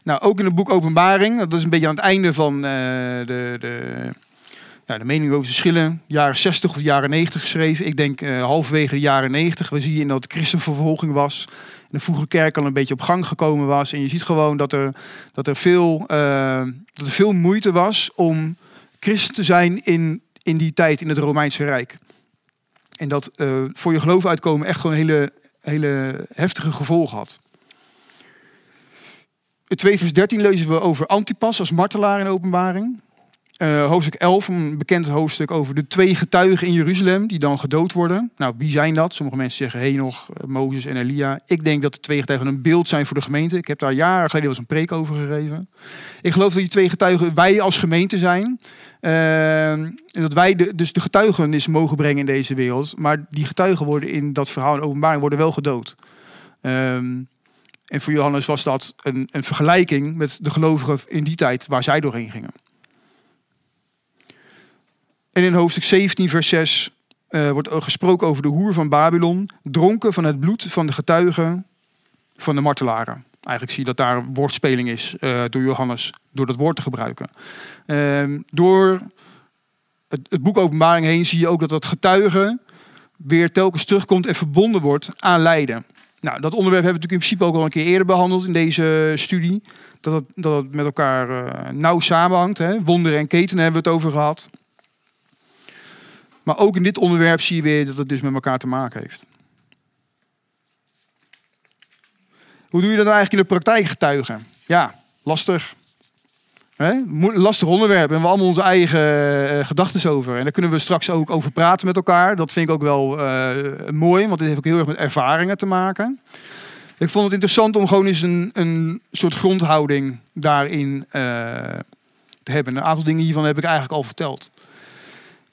Nou, ook in het boek Openbaring, dat is een beetje aan het einde van uh, de, de, ja, de meningen over verschillen, jaren 60 of jaren 90 geschreven. Ik denk halverwege de jaren 90, we zien dat christenvervolging was de vroege kerk al een beetje op gang gekomen was. En je ziet gewoon dat er, dat er, veel, uh, dat er veel moeite was om christen te zijn in, in die tijd in het Romeinse Rijk. En dat uh, voor je geloof uitkomen echt gewoon hele, hele heftige gevolgen had. In 2 vers 13 lezen we over Antipas als martelaar in openbaring. Uh, hoofdstuk 11, een bekend hoofdstuk over de twee getuigen in Jeruzalem die dan gedood worden. Nou, wie zijn dat? Sommige mensen zeggen Henoch, uh, Mozes en Elia. Ik denk dat de twee getuigen een beeld zijn voor de gemeente. Ik heb daar jaren geleden was een preek over gegeven. Ik geloof dat die twee getuigen wij als gemeente zijn. Uh, en dat wij dus de getuigenis mogen brengen in deze wereld. Maar die getuigen worden in dat verhaal in openbaring worden wel gedood. Ehm, en voor Johannes was dat een, een vergelijking met de gelovigen in die tijd waar zij doorheen gingen. En in hoofdstuk 17, vers 6 uh, wordt gesproken over de hoer van Babylon, dronken van het bloed van de getuigen van de martelaren. Eigenlijk zie je dat daar woordspeling is uh, door Johannes, door dat woord te gebruiken. Uh, door het, het, boek Openbaring heen zie je ook dat dat getuigen weer telkens terugkomt en verbonden wordt aan lijden. Nou, dat onderwerp hebben we natuurlijk in principe ook al een keer eerder behandeld in deze studie. Dat het, dat met elkaar uh, nauw samenhangt. Hè. En ketenen hebben we het over gehad. Maar ook in dit onderwerp zie je weer dat het dus met elkaar te maken heeft. Hoe doe je dat eigenlijk in de praktijk getuigen? Ja, lastig. Lastig onderwerp. En we allemaal onze eigen uh, gedachten over. En daar kunnen we straks ook over praten met elkaar. Dat vind ik ook wel uh, mooi, want dit heeft ook heel erg met ervaringen te maken. Ik vond het interessant om gewoon eens een, een soort grondhouding daarin uh, te hebben. Een aantal dingen hiervan heb ik eigenlijk al verteld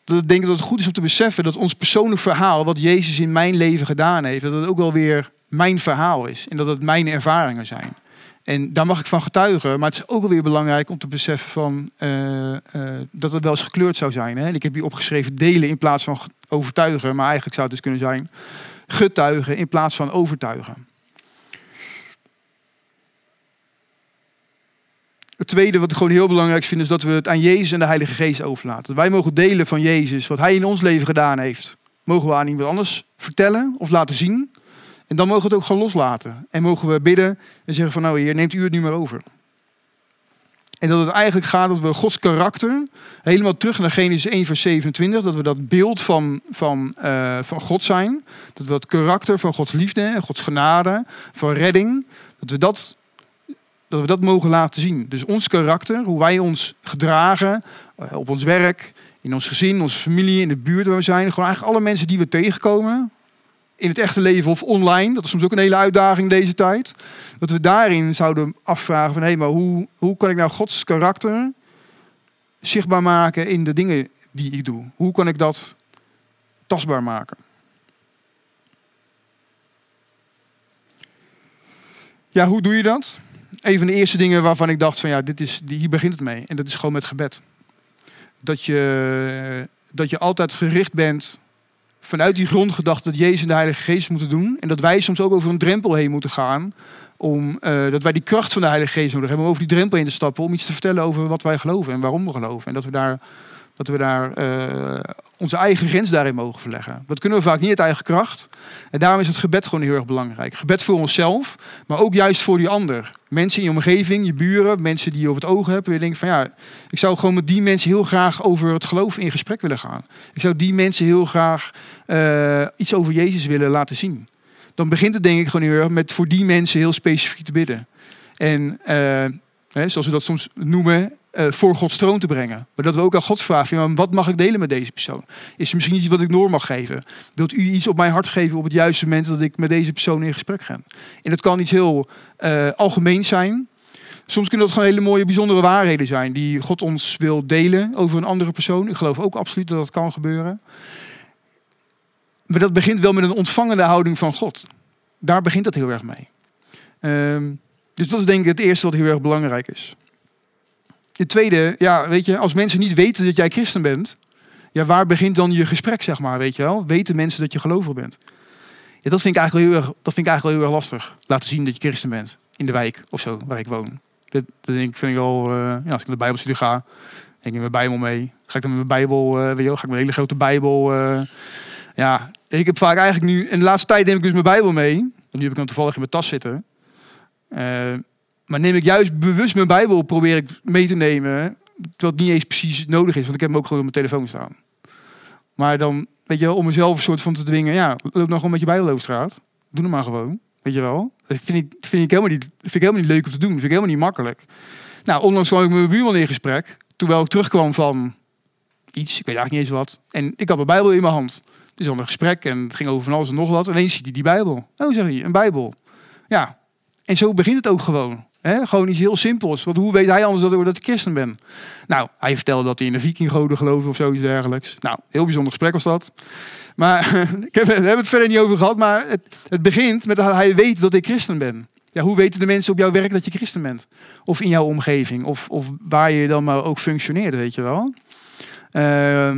dat ik denk dat het goed is om te beseffen dat ons persoonlijk verhaal, wat Jezus in mijn leven gedaan heeft, dat het ook wel weer mijn verhaal is. En dat het mijn ervaringen zijn. En daar mag ik van getuigen. Maar het is ook wel weer belangrijk om te beseffen van, uh, dat het wel eens gekleurd zou zijn. Hè? Ik heb hier opgeschreven delen in plaats van overtuigen. Maar eigenlijk zou het dus kunnen zijn getuigen in plaats van overtuigen. Het tweede wat ik gewoon heel belangrijk vind is dat we het aan Jezus en de Heilige Geest overlaten. Wij mogen delen van Jezus, wat Hij in ons leven gedaan heeft. Mogen we aan iemand anders vertellen of laten zien. En dan mogen we het ook gaan loslaten. En mogen we bidden en zeggen van nou Heer, neemt u het nu maar over. En dat het eigenlijk gaat dat we Gods karakter, helemaal terug naar Genesis 1 vers 27, dat we dat beeld van, van, uh, van God zijn. Dat we dat karakter van Gods liefde en Gods genade, van redding, dat we dat, dat we dat mogen laten zien. Dus ons karakter, hoe wij ons gedragen uh, op ons werk, in ons gezin, onze familie, in de buurt waar we zijn. Gewoon eigenlijk alle mensen die we tegenkomen, in het echte leven of online. Dat is soms ook een hele uitdaging deze tijd. Dat we daarin zouden afvragen van hé, maar hoe, hoe kan ik nou Gods karakter zichtbaar maken in de dingen die ik doe? Hoe kan ik dat tastbaar maken? Ja, hoe doe je dat? Een van de eerste dingen waarvan ik dacht van ja, dit is, hier begint het mee. En dat is gewoon met gebed. Dat je, dat je altijd gericht bent vanuit die grondgedachte dat Jezus en de Heilige Geest moeten doen. En dat wij soms ook over een drempel heen moeten gaan. Om, uh, dat wij die kracht van de Heilige Geest nodig hebben om over die drempel heen te stappen. Om iets te vertellen over wat wij geloven en waarom we geloven. En dat we daar, dat we daar uh, onze eigen grens daarin mogen verleggen. Dat kunnen we vaak niet uit eigen kracht. En daarom is het gebed gewoon heel erg belangrijk. Gebed voor onszelf, maar ook juist voor die ander. Mensen in je omgeving, je buren, mensen die je over het oog hebt. Je denkt van ja, ik zou gewoon met die mensen heel graag over het geloof in gesprek willen gaan. Ik zou die mensen heel graag uh, iets over Jezus willen laten zien. Dan begint het denk ik gewoon heel erg met voor die mensen heel specifiek te bidden. En uh, hè, zoals we dat soms noemen, uh, voor Gods troon te brengen. Maar dat we ook aan God vragen, wat mag ik delen met deze persoon? Is er misschien iets wat ik door mag geven? Wilt u iets op mijn hart geven op het juiste moment dat ik met deze persoon in gesprek ga? En dat kan iets heel uh, algemeen zijn. Soms kunnen dat gewoon hele mooie, bijzondere waarheden zijn die God ons wil delen over een andere persoon. Ik geloof ook absoluut dat dat kan gebeuren. Maar dat begint wel met een ontvangende houding van God. Daar begint dat heel erg mee. Um, dus dat is denk ik het eerste wat heel erg belangrijk is. Het tweede, ja, weet je, als mensen niet weten dat jij christen bent, ja, waar begint dan je gesprek, zeg maar, weet je wel? Weten mensen dat je gelovig bent? Ja, dat vind ik eigenlijk heel erg, dat vind ik eigenlijk heel erg lastig. Laten zien dat je christen bent in de wijk of zo, waar ik woon. Dat, dat denk ik, vind ik wel, uh, ja, als ik naar de Bijbelstudie ga, denk ik mijn Bijbel mee. Ga ik dan met mijn Bijbel, uh, weet je wel, ga ik mijn hele grote Bijbel. Uh, ja, ik heb vaak eigenlijk nu, in de laatste tijd neem ik dus mijn Bijbel mee. En nu heb ik dan toevallig in mijn tas zitten. Maar neem ik juist bewust mijn Bijbel, probeer ik mee te nemen. Het niet eens precies nodig is, want ik heb hem ook gewoon op mijn telefoon staan. Maar dan, weet je wel, om mezelf een soort van te dwingen. Ja, loop nou gewoon met je Bijbel over. Doe het maar gewoon. Weet je wel. Dat vind ik, vind helemaal, niet, vind helemaal niet leuk om te doen. Dat vind ik helemaal niet makkelijk. Nou, onlangs kwam ik met mijn buurman in gesprek. Terwijl ik terugkwam van iets, ik weet eigenlijk niet eens wat. En ik had mijn Bijbel in mijn hand. Dus dan een gesprek en het ging over van alles en nog wat. En ineens ziet hij die Bijbel. Oh, zeg hij, een Bijbel. Ja, en zo begint het ook gewoon. Gewoon iets heel simpels. Want hoe weet hij anders dat, ik christen ben? Nou, hij vertelde dat hij in de vikinggoden geloofde of zoiets dergelijks. Nou, heel bijzonder gesprek was dat. Maar ik heb, we hebben het verder niet over gehad. Maar het, het begint met dat hij weet dat ik christen ben. Ja, hoe weten de mensen op jouw werk dat je christen bent? Of in jouw omgeving? Of, of waar je dan maar ook functioneert, weet je wel? Uh,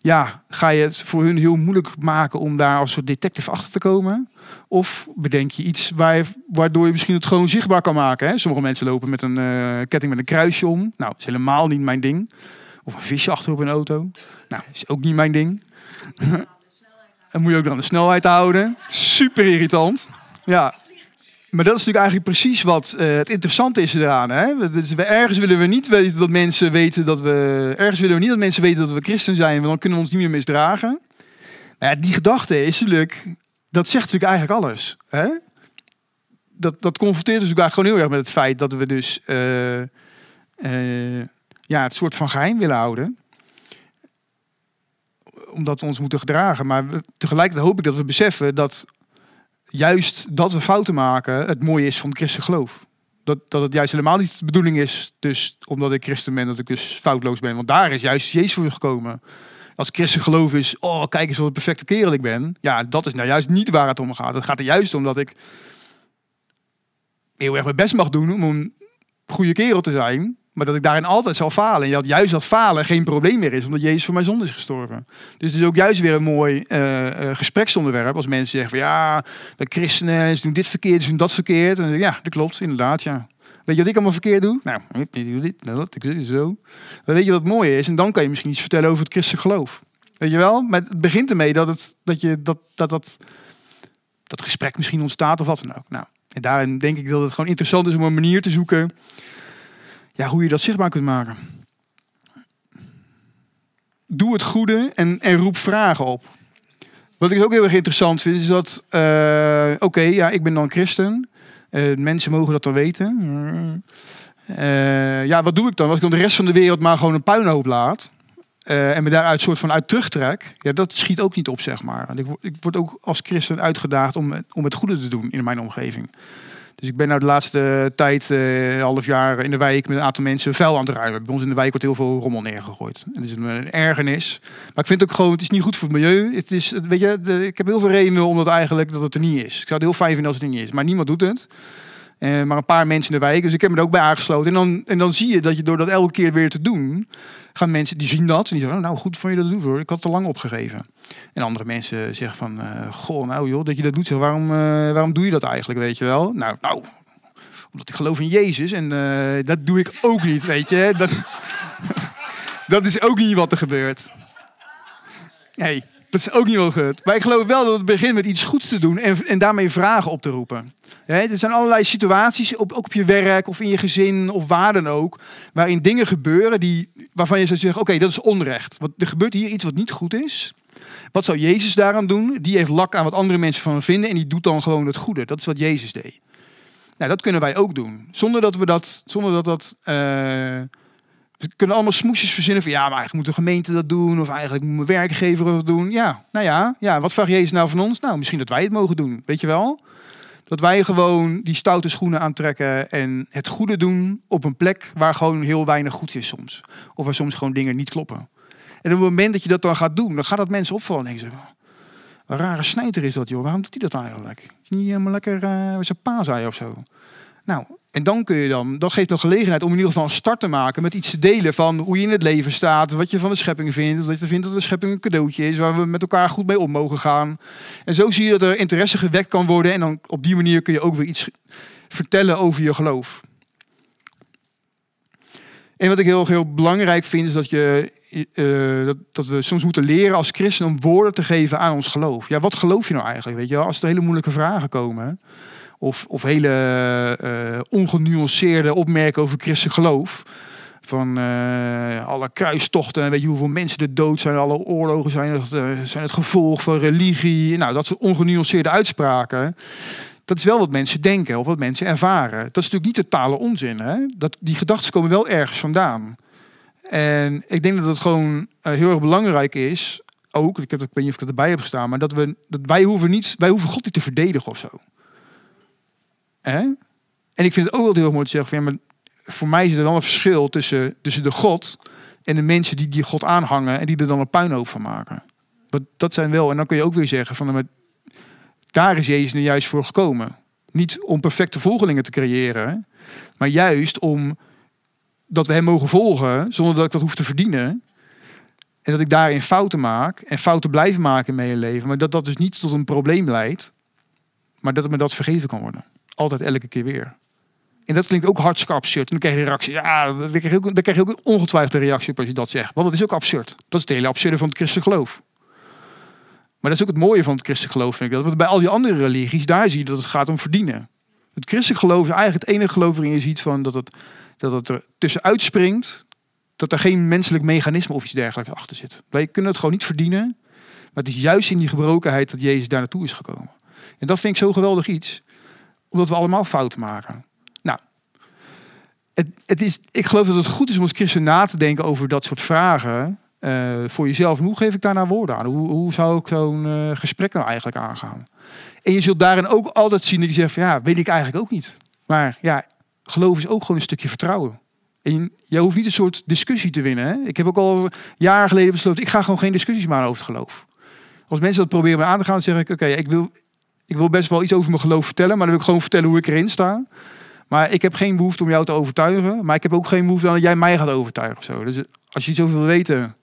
ja, ga je het voor hun heel moeilijk maken om daar als soort detective achter te komen? Of bedenk je iets waar, waardoor je misschien het gewoon zichtbaar kan maken? Hè? Sommige mensen lopen met een uh, ketting met een kruisje om. Nou, is helemaal niet mijn ding. Of een visje achter op een auto. Nou, is ook niet mijn ding. Dan moet je ook dan de snelheid houden. Super irritant. Ja, maar dat is natuurlijk eigenlijk precies wat uh, het interessante is eraan. Hè? Dus we, ergens willen we niet weten dat mensen weten dat we. Ergens willen we niet dat mensen weten dat we christen zijn, want dan kunnen we ons niet meer misdragen. Maar ja, die gedachte is natuurlijk. Dat zegt natuurlijk eigenlijk alles. Hè? Dat, dat confronteert dus eigenlijk gewoon heel erg met het feit dat we dus. Uh, uh, ja, het soort van geheim willen houden omdat we ons moeten gedragen. Maar tegelijkertijd hoop ik dat we beseffen dat juist dat we fouten maken het mooie is van het christen geloof. Dat, dat het juist helemaal niet de bedoeling is, dus omdat ik christen ben, dat ik dus foutloos ben. Want daar is juist Jezus voor gekomen. Als christen geloof is, oh kijk eens wat een perfecte kerel ik ben. Ja, dat is nou juist niet waar het om gaat. Het gaat er juist om dat ik heel erg mijn best mag doen om een goede kerel te zijn. Maar dat ik daarin altijd zal falen. En dat juist dat falen geen probleem meer is, omdat Jezus voor mijn zonde is gestorven. Dus het is ook juist weer een mooi uh, uh, gespreksonderwerp. Als mensen zeggen van ja, de christenen ze doen dit verkeerd, ze doen dat verkeerd. En ja, dat klopt, inderdaad, ja. Weet je wat ik allemaal verkeerd doe? Nou, ik doe dit, nou dat, ik doe zo. Dan weet je wat het mooie is. En dan kan je misschien iets vertellen over het christelijk geloof. Weet je wel? Maar het begint ermee dat het, dat, je, dat, dat, dat, dat gesprek misschien ontstaat of wat dan ook. Nou, en daarin denk ik dat het gewoon interessant is om een manier te zoeken ja, hoe je dat zichtbaar kunt maken. Doe het goede en, en roep vragen op. Wat ik ook heel erg interessant vind, is dat, eh, oké, ja, ik ben dan christen. Uh, mensen mogen dat dan weten. Uh, ja, wat doe ik dan? Als ik dan de rest van de wereld maar gewoon een puinhoop laat. en me daaruit soort van uit terugtrek. Ja, dat schiet ook niet op, zeg maar. Ik, ik word ook als christen uitgedaagd om, om het goede te doen in mijn omgeving. Dus ik ben nou de laatste tijd, uh, half jaar in de wijk, met een aantal mensen vuil aan het ruimen. Bij ons in de wijk wordt heel veel rommel neergegooid. En dat is een, ergernis. Maar ik vind ook gewoon, het is niet goed voor het milieu. Het is, weet je, ik heb heel veel redenen om dat eigenlijk dat het er niet is. Ik zou het heel fijn vinden als het er niet is. Maar niemand doet het. Uh, maar een paar mensen in de wijk. Dus ik heb me er ook bij aangesloten. En dan, en dan zie je dat je door dat elke keer weer te doen, gaan mensen die zien dat. En die zeggen, oh, nou goed vond je dat doen hoor. Ik had te lang opgegeven. En andere mensen zeggen van, uh, goh, nou joh, dat je dat doet. Zeg, waarom, uh, waarom doe je dat eigenlijk, weet je wel? Nou, nou omdat ik geloof in Jezus. En dat doe ik ook niet, weet je. Dat, dat is ook niet wat er gebeurt. Nee, dat is ook niet gebeurt. Maar ik geloof wel dat het begint met iets goeds te doen en, en daarmee vragen op te roepen. Er zijn allerlei situaties, op, ook op je werk of in je gezin of waar dan ook, waarin dingen gebeuren die, waarvan je zou zeggen, oké, dat is onrecht. Want er gebeurt hier iets wat niet goed is. Wat zou Jezus daaraan doen? Die heeft lak aan wat andere mensen van vinden en die doet dan gewoon het goede. Dat is wat Jezus deed. Nou, dat kunnen wij ook doen. Zonder dat we dat, zonder dat dat. Uh, kunnen allemaal smoesjes verzinnen van ja, maar eigenlijk moet de gemeente dat doen. Of eigenlijk moet mijn werkgever dat doen. Ja, nou ja, ja, wat vraagt Jezus nou van ons? Nou, misschien dat wij het mogen doen. Weet je wel? Dat wij gewoon die stoute schoenen aantrekken en het goede doen op een plek waar gewoon heel weinig goed is soms. Of waar soms gewoon dingen niet kloppen. En op het moment dat je dat dan gaat doen, dan gaat dat mensen opvallen en denken ze, een rare snijder is dat joh, waarom doet hij dat eigenlijk? Is niet helemaal lekker uh, zijn pa of zo. Nou, en dan kun je dan, dat geeft nog gelegenheid om in ieder geval een start te maken met iets te delen van hoe je in het leven staat, wat je van de schepping vindt, dat je vindt dat de schepping een cadeautje is waar we met elkaar goed mee om mogen gaan. En zo zie je dat er interesse gewekt kan worden en dan op die manier kun je ook weer iets vertellen over je geloof. En wat ik heel, heel belangrijk vind is dat je uh, dat, we soms moeten leren als christen om woorden te geven aan ons geloof. Ja, wat geloof je nou eigenlijk? Weet je? Als er hele moeilijke vragen komen, of, of hele uh, ongenuanceerde opmerkingen over christelijk geloof. Van uh, alle kruistochten, weet je hoeveel mensen er dood zijn, alle oorlogen zijn het, zijn het gevolg van religie. Nou, dat soort ongenuanceerde uitspraken. Dat is wel wat mensen denken of wat mensen ervaren. Dat is natuurlijk niet totale onzin. Hè? Dat, die gedachten komen wel ergens vandaan. En ik denk dat het gewoon heel erg belangrijk is. Ook, ik, heb, ik weet niet of ik het erbij heb gestaan, maar dat, we, dat wij, hoeven niet, wij hoeven God niet te verdedigen of zo. En ik vind het ook wel heel mooi te zeggen: maar voor mij is er wel een verschil tussen, tussen de God en de mensen die die God aanhangen en die er dan een puinhoop van maken. Dat, dat zijn wel, en dan kun je ook weer zeggen: van, maar daar is Jezus nu juist voor gekomen. Niet om perfecte volgelingen te creëren, maar juist om dat we hem mogen volgen zonder dat ik dat hoef te verdienen. En dat ik daarin fouten maak en fouten blijven maken in mijn leven. Maar dat dat dus niet tot een probleem leidt. Maar dat het me dat vergeven kan worden. Altijd elke keer weer. En dat klinkt ook hartstikke absurd. En dan krijg je reactie. Ja, dan krijg je ook, dan krijg je ook een reactie op als je dat zegt. Want dat is ook absurd. Dat is het hele absurde van het christelijk geloof. Maar dat is ook het mooie van het christelijk geloof, vind ik. Dat bij al die andere religies, daar zie je dat het gaat om verdienen. Het christelijk geloof is eigenlijk het enige geloof waarin je ziet van dat het dat het er tussenuit springt, dat er geen menselijk mechanisme of iets dergelijks achter zit. Wij kunnen het gewoon niet verdienen, maar het is juist in die gebrokenheid dat Jezus daar naartoe is gekomen. En dat vind ik zo geweldig iets, omdat we allemaal fouten maken. Nou, het, het is, ik geloof dat het goed is om als christen na te denken over dat soort vragen uh, voor jezelf. hoe geef ik daar nou woorden aan? Hoe, hoe zou ik zo'n uh, gesprek nou eigenlijk aangaan? En je zult daarin ook altijd zien dat je zegt van, ja, weet ik eigenlijk ook niet. Maar ja, geloof is ook gewoon een stukje vertrouwen. En je hoeft niet een soort discussie te winnen. Hè? Ik heb ook al jaren geleden besloten, ik ga gewoon geen discussies maken over het geloof. Als mensen dat proberen aan te gaan, dan zeg ik, oké, ik, wil, ik wil best wel iets over mijn geloof vertellen, maar dan wil ik gewoon vertellen hoe ik erin sta. Maar ik heb geen behoefte om jou te overtuigen, maar ik heb ook geen behoefte aan dat jij mij gaat overtuigen of zo. Dus als je iets over wil weten,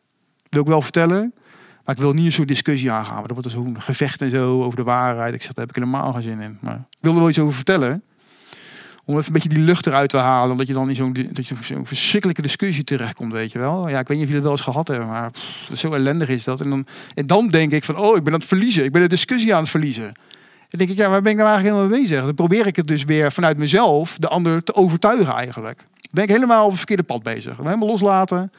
wil ik wel vertellen. Maar ik wil niet een soort discussie aangaan. Maar dan wordt er zo'n gevecht en zo over de waarheid. Ik zeg, daar heb ik helemaal geen zin in. Maar ik wil er wel iets over vertellen Om even een beetje die lucht eruit te halen. Omdat je dan in zo'n dat verschrikkelijke discussie terechtkomt, weet je wel. Ja, ik weet niet of jullie dat wel eens gehad hebben, maar zo ellendig is dat. En dan, en dan denk ik van, oh, ik ben aan het verliezen. Ik ben de discussie aan het verliezen. Dan denk ik, ja, waar ben ik nou eigenlijk helemaal mee bezig? Dan probeer ik het dus weer vanuit mezelf de ander te overtuigen eigenlijk. Ben ik helemaal op het verkeerde pad bezig. Helemaal loslaten,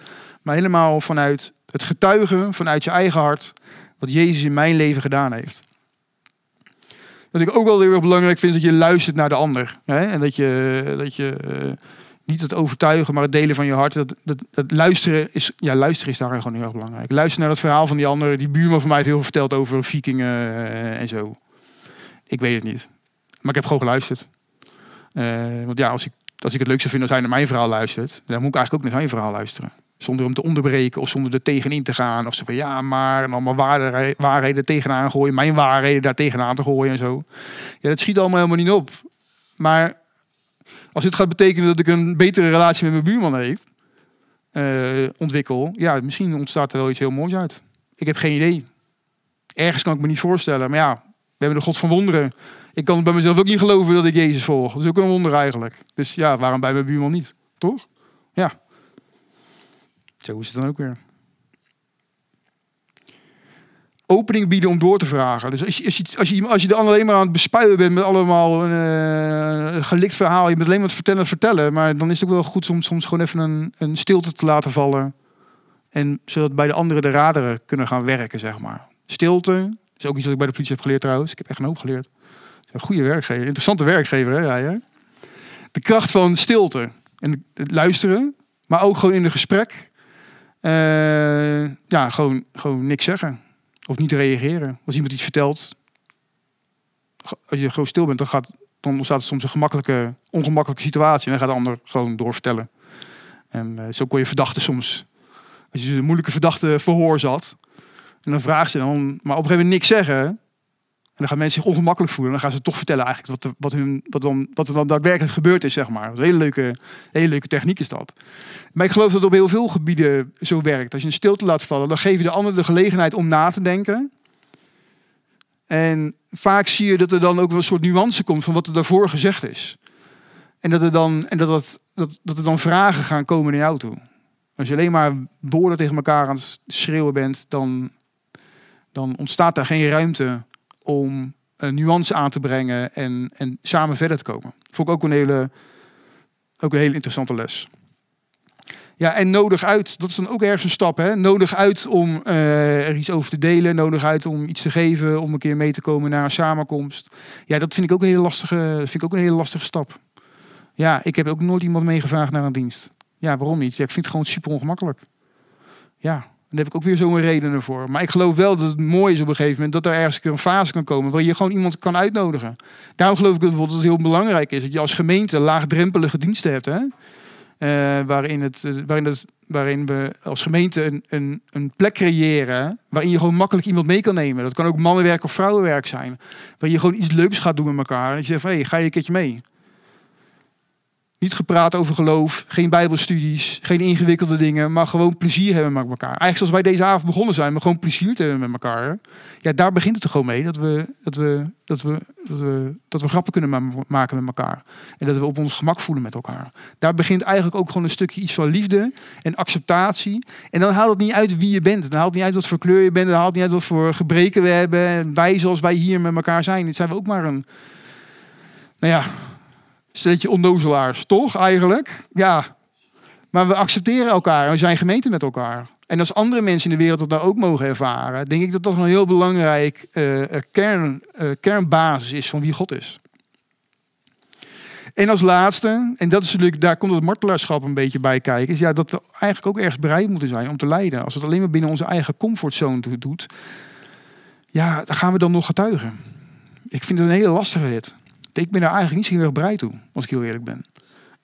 maar helemaal vanuit het getuigen, vanuit je eigen hart, wat Jezus in mijn leven gedaan heeft. Wat ik ook wel heel erg belangrijk vind, is dat je luistert naar de ander. Hè? En dat je, dat je eh, niet het overtuigen, maar het delen van je hart. Dat, dat, dat luisteren, is, ja, luisteren is daar gewoon heel erg belangrijk. Luister naar het verhaal van die ander. Die buurman van mij heeft heel veel verteld over vikingen eh, en zo. Ik weet het niet. Maar ik heb gewoon geluisterd. Eh, want ja, als ik, als ik het leuk zou vinden als hij naar mijn verhaal luistert, dan moet ik eigenlijk ook naar zijn verhaal luisteren. Zonder hem te onderbreken of zonder er tegenin te gaan. Of zo van ja, maar en allemaal waarheden, waarheden tegenaan gooien. Mijn waarheden daar tegenaan te gooien en zo. Ja, dat schiet allemaal helemaal niet op. Maar als dit gaat betekenen dat ik een betere relatie met mijn buurman heb, eh, ontwikkel, ja, misschien ontstaat er wel iets heel moois uit. Ik heb geen idee. Ergens kan ik me niet voorstellen. Maar ja, hebben de God van wonderen. Ik kan bij mezelf ook niet geloven dat ik Jezus volg. Dat is ook een wonder eigenlijk. Dus ja, waarom bij mijn buurman niet? Toch? Ja. Zo is het dan ook weer. Opening bieden om door te vragen. Dus als je, als je, als je, als je dan alleen maar aan het bespuien bent met allemaal een uh, gelikt verhaal. Je bent alleen maar vertellen, vertellen. Maar dan is het ook wel goed om soms gewoon even een, een stilte te laten vallen. En zodat bij de anderen de raderen kunnen gaan werken, zeg maar. Stilte is ook iets wat ik bij de politie heb geleerd trouwens. Ik heb echt een hoop geleerd. Een goede werkgever. Interessante werkgever, hè? De kracht van stilte. En luisteren. Maar ook gewoon in een gesprek uh, ja, gewoon, gewoon niks zeggen. Of niet reageren. Als iemand iets vertelt, als je gewoon stil bent, dan, gaat, dan ontstaat er soms een gemakkelijke, ongemakkelijke situatie. En dan gaat de ander gewoon doorvertellen. En uh, zo kon je verdachten soms. Als je een moeilijke verdachte verhoor zat. En dan vraagt ze dan, maar op een gegeven moment niks zeggen dan gaan mensen zich ongemakkelijk voelen. En dan gaan ze toch vertellen eigenlijk wat, wat, hun, wat, dan, wat er dan daadwerkelijk gebeurd is, zeg maar. Een hele leuke, hele leuke techniek is dat. Maar ik geloof dat het op heel veel gebieden zo werkt. Als je een stilte laat vallen, dan geef je de ander de gelegenheid om na te denken. En vaak zie je dat er dan ook wel een soort nuance komt van wat er daarvoor gezegd is. En dat er dan, en dat, dat, dat, dat er dan vragen gaan komen naar jou toe. Als je alleen maar woorden tegen elkaar aan het schreeuwen bent, dan, dan ontstaat daar geen ruimte om een nuance aan te brengen en, en samen verder te komen. Vond ik ook een hele, ook een hele interessante les. Ja, en nodig uit, dat is dan ook ergens een stap. Hè? Nodig uit om uh, er iets over te delen. Nodig uit om iets te geven. Om een keer mee te komen naar een samenkomst. Ja, dat vind ik ook een hele lastige, vind ik ook een hele lastige stap. Ja, ik heb ook nooit iemand meegevraagd naar een dienst. Ja, waarom niet? Ik vind het gewoon super ongemakkelijk. Ja, daar heb ik ook weer zo'n reden voor. Maar ik geloof wel dat het mooi is op een gegeven moment dat er ergens een fase kan komen waar je gewoon iemand kan uitnodigen. Daarom geloof ik dat bijvoorbeeld het heel belangrijk is dat je als gemeente laagdrempelige diensten hebt. Hè? Uh, waarin, het, eh, waarin, het, waarin we als gemeente een, een, een plek creëren waarin je gewoon makkelijk iemand mee kan nemen. Dat kan ook mannenwerk of vrouwenwerk zijn. Waar je gewoon iets leuks gaat doen met elkaar. En je zegt, hé, hey, ga je een keertje mee? Niet gepraat over geloof, geen bijbelstudies, geen ingewikkelde dingen, maar gewoon plezier hebben met elkaar. Eigenlijk zoals wij deze avond begonnen zijn, maar gewoon plezier te hebben met elkaar. Ja, daar begint het er gewoon mee, dat we, dat we, dat we, dat we, dat we grappen kunnen maken met elkaar. En dat we op ons gemak voelen met elkaar. Daar begint eigenlijk ook gewoon een stukje iets van liefde en acceptatie. En dan haalt het niet uit wie je bent. Dan haalt het niet uit wat voor kleur je bent. Dan haalt het niet uit wat voor gebreken we hebben. En wij zoals wij hier met elkaar zijn. Dit zijn we ook maar een, nou ja, je onnozelaars, toch eigenlijk? Ja. Maar we accepteren elkaar en we zijn gemeente met elkaar. En als andere mensen in de wereld dat nou ook mogen ervaren, denk ik dat dat een heel belangrijk uh, kern, uh, kernbasis is van wie God is. En als laatste, en dat is natuurlijk, daar komt het martelaarschap een beetje bij kijken, is ja, dat we eigenlijk ook ergens bereid moeten zijn om te lijden. Als het alleen maar binnen onze eigen comfortzone doet, ja, dan gaan we dan nog getuigen. Ik vind het een hele lastige rit ik ben daar eigenlijk niet zo heel erg bereid toe, als ik heel eerlijk ben.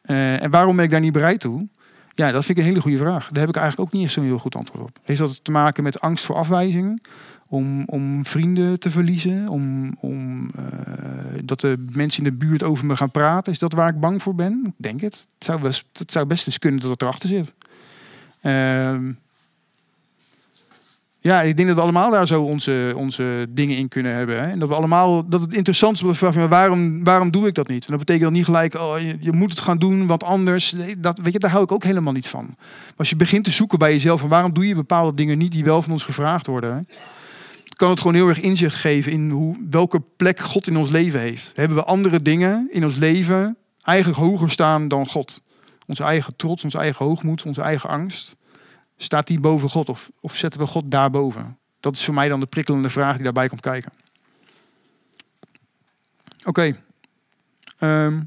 Uh, en waarom ben ik daar niet bereid toe? Ja, dat vind ik een hele goede vraag. Daar heb ik eigenlijk ook niet zo'n heel goed antwoord op. Heeft dat te maken met angst voor afwijzing? Om, om vrienden te verliezen? Om, om uh, dat de mensen in de buurt over me gaan praten? Is dat waar ik bang voor ben? Ik denk het. Het zou best, het zou best eens kunnen dat het erachter zit. Uh, ja, ik denk dat we allemaal daar zo onze, onze dingen in kunnen hebben. Hè? En dat we allemaal, dat het interessant is om te vragen, waarom, waarom doe ik dat niet? En dat betekent dan niet gelijk, oh, je, moet het gaan doen, want anders, dat, weet je, daar hou ik ook helemaal niet van. Maar als je begint te zoeken bij jezelf, van waarom doe je bepaalde dingen niet die wel van ons gevraagd worden, hè? kan het gewoon heel erg inzicht geven in hoe, welke plek God in ons leven heeft. Hebben we andere dingen in ons leven eigenlijk hoger staan dan God? Onze eigen trots, onze eigen hoogmoed, onze eigen angst. Staat die boven God of, of zetten we God daarboven? Dat is voor mij dan de prikkelende vraag die daarbij komt kijken. Oké. Ehm,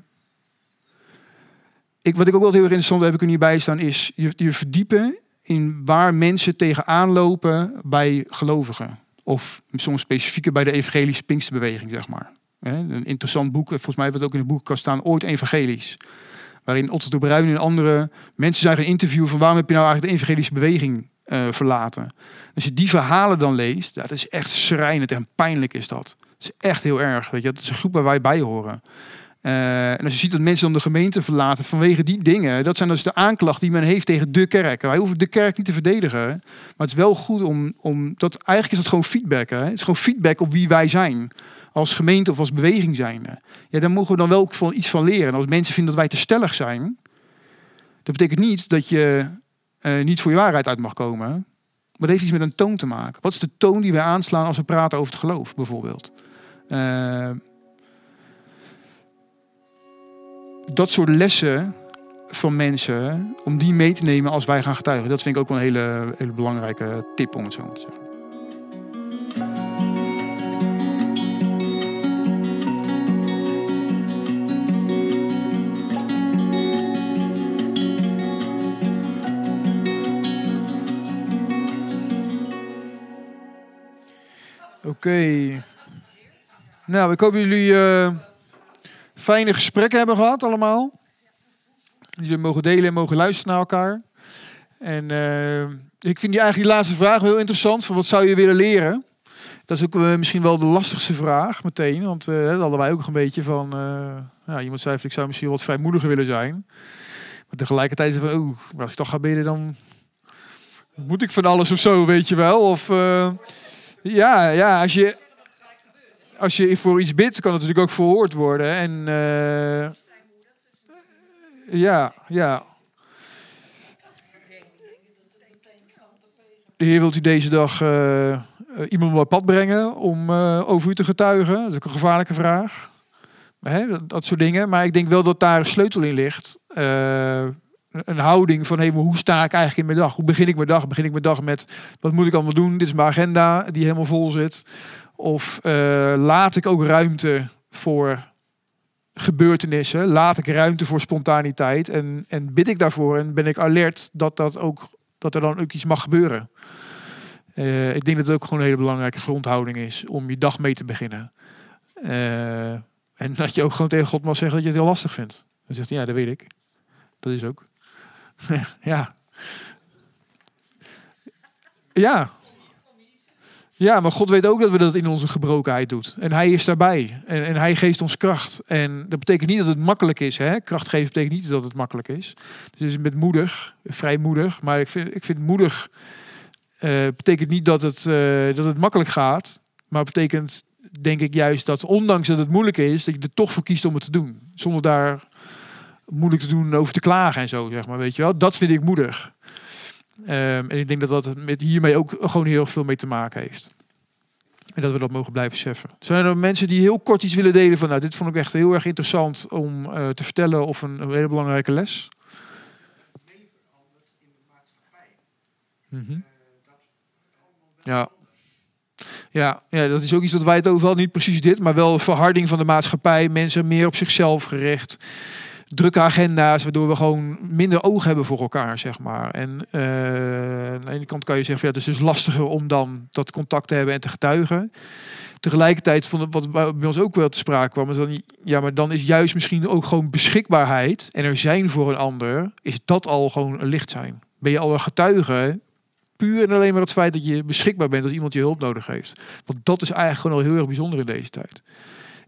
ik, wat ik ook wel heel erg interessant heb ik er niet bij staan, is je, je verdiepen in waar mensen tegenaan lopen bij gelovigen. Of soms specifieker bij de evangelische Pinksterbeweging, zeg maar. Een interessant boek, volgens mij het ook in de boekenkast staan, Ooit Evangelisch. Waarin Otto de Bruin en andere mensen zijn gaan interviewen van waarom heb je nou eigenlijk de evangelische beweging eh, verlaten. Als je die verhalen dan leest, dat is echt schrijnend en pijnlijk is dat. Dat is echt heel erg. Weet je? Dat is een groep waar wij bij horen. Eh, en als je ziet dat mensen dan de gemeente verlaten vanwege die dingen, dat zijn dus de aanklachten die men heeft tegen de kerk. Wij hoeven de kerk niet te verdedigen, maar het is wel goed om, om dat eigenlijk is dat gewoon feedback. Hè? Het is gewoon feedback op wie wij zijn als gemeente of als beweging zijn. Ja, daar mogen we dan wel van iets van leren. En als mensen vinden dat wij te stellig zijn, dat betekent niet dat je eh, niet voor je waarheid uit mag komen. Maar dat heeft iets met een toon te maken. Wat is de toon die wij aanslaan als we praten over het geloof, bijvoorbeeld? Eh, dat soort lessen van mensen, om die mee te nemen als wij gaan getuigen, dat vind ik ook een hele, hele belangrijke tip om het zo te zeggen. Oké. Nou, ik hoop dat jullie eh, fijne gesprekken hebben gehad allemaal. Jullie mogen delen en mogen luisteren naar elkaar. En eh, ik vind die eigenlijk die laatste vraag heel interessant. Van wat zou je willen leren? Dat is ook eh, misschien wel de lastigste vraag meteen. Want dat hadden wij ook een beetje van... ja, iemand zei ik zou misschien wat vrijmoediger willen zijn. Maar tegelijkertijd van... Oh, als ik toch ga bidden dan... Moet ik van alles of zo, weet je wel? Of... ja, ja, als je... Als je voor iets bidt, kan het natuurlijk ook verhoord worden. En... eh, ja, ja. Heer wilt u deze dag eh, eh, iemand op het pad brengen om over u te getuigen? Dat is ook een gevaarlijke vraag. Hè, dat, dat soort dingen. Maar ik denk wel dat daar een sleutel in ligt. Een houding van hey, hoe sta ik eigenlijk in mijn dag? Hoe begin ik mijn dag? Begin ik mijn dag met wat moet ik allemaal doen? Dit is mijn agenda die helemaal vol zit. Of eh, laat ik ook ruimte voor gebeurtenissen? Laat ik ruimte voor spontaniteit? En, en bid ik daarvoor en ben ik alert dat, dat, ook, dat er dan ook iets mag gebeuren? Eh, ik denk dat het ook gewoon een hele belangrijke grondhouding is om je dag mee te beginnen. Eh, en dat je ook gewoon tegen God mag zeggen dat je het heel lastig vindt. Dan zegt hij, ja, dat weet ik. Dat is ook. ja. Ja. Ja, maar God weet ook dat we dat in onze gebrokenheid doen. En hij is daarbij. En, en hij geeft ons kracht. En dat betekent niet dat het makkelijk is. Hè? Kracht geven betekent niet dat het makkelijk is. Dus met moedig, vrij moedig. Maar ik vind, ik vind moedig eh, betekent niet dat het, eh, dat het makkelijk gaat. Maar betekent denk ik juist dat ondanks dat het moeilijk is, dat je er toch voor kiest om het te doen. Zonder daar moeilijk te doen over te klagen en zo, zeg maar. Weet je wel? Dat vind ik moedig. Ehm, en ik denk dat dat met hiermee ook gewoon heel veel mee te maken heeft. En dat we dat mogen blijven beseffen. Zijn er mensen die heel kort iets willen delen van... nou, dit vond ik echt heel erg interessant om eh, te vertellen... of een, een hele belangrijke les? Mhm. Ja. Ja, ja, dat is ook iets dat wij het over hadden. Niet precies dit, maar wel verharding van de maatschappij. Mensen meer op zichzelf gericht. Drukke agenda's, waardoor we gewoon minder oog hebben voor elkaar, zeg maar. En eh, aan de ene kant kan je zeggen, ja, het is dus lastiger om dan dat contact te hebben en te getuigen. Tegelijkertijd, vond het, wat bij ons ook wel te sprake kwam, is dan, ja, maar dan is juist misschien ook gewoon beschikbaarheid en er zijn voor een ander, is dat al gewoon een licht zijn. Ben je al een getuige, puur en alleen maar het feit dat je beschikbaar bent, dat iemand je hulp nodig heeft. Want dat is eigenlijk gewoon al heel erg bijzonder in deze tijd.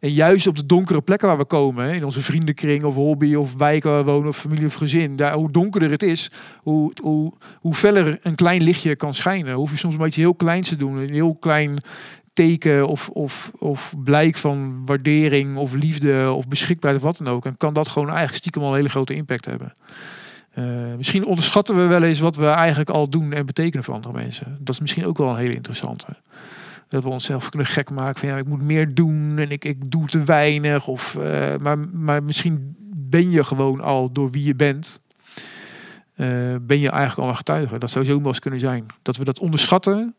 En juist op de donkere plekken waar we komen, in onze vriendenkring of hobby of wijk waar we wonen of familie of gezin, daar, hoe donkerder het is, hoe, hoe, hoe feller een klein lichtje kan schijnen. Hoef je soms maar iets heel kleins te doen, een heel klein teken of, of, of blijk van waardering of liefde of beschikbaarheid of wat dan ook. En kan dat gewoon eigenlijk stiekem al een hele grote impact hebben. Uh, misschien onderschatten we wel eens wat we eigenlijk al doen en betekenen voor andere mensen. Dat is misschien ook wel een hele interessante. Dat we onszelf kunnen gek maken van ja, ik moet meer doen en ik, ik doe te weinig. Of, uh, maar, maar misschien ben je gewoon al door wie je bent. Uh, ben je eigenlijk al een getuige. Dat zou zo wel eens kunnen zijn. Dat we dat onderschatten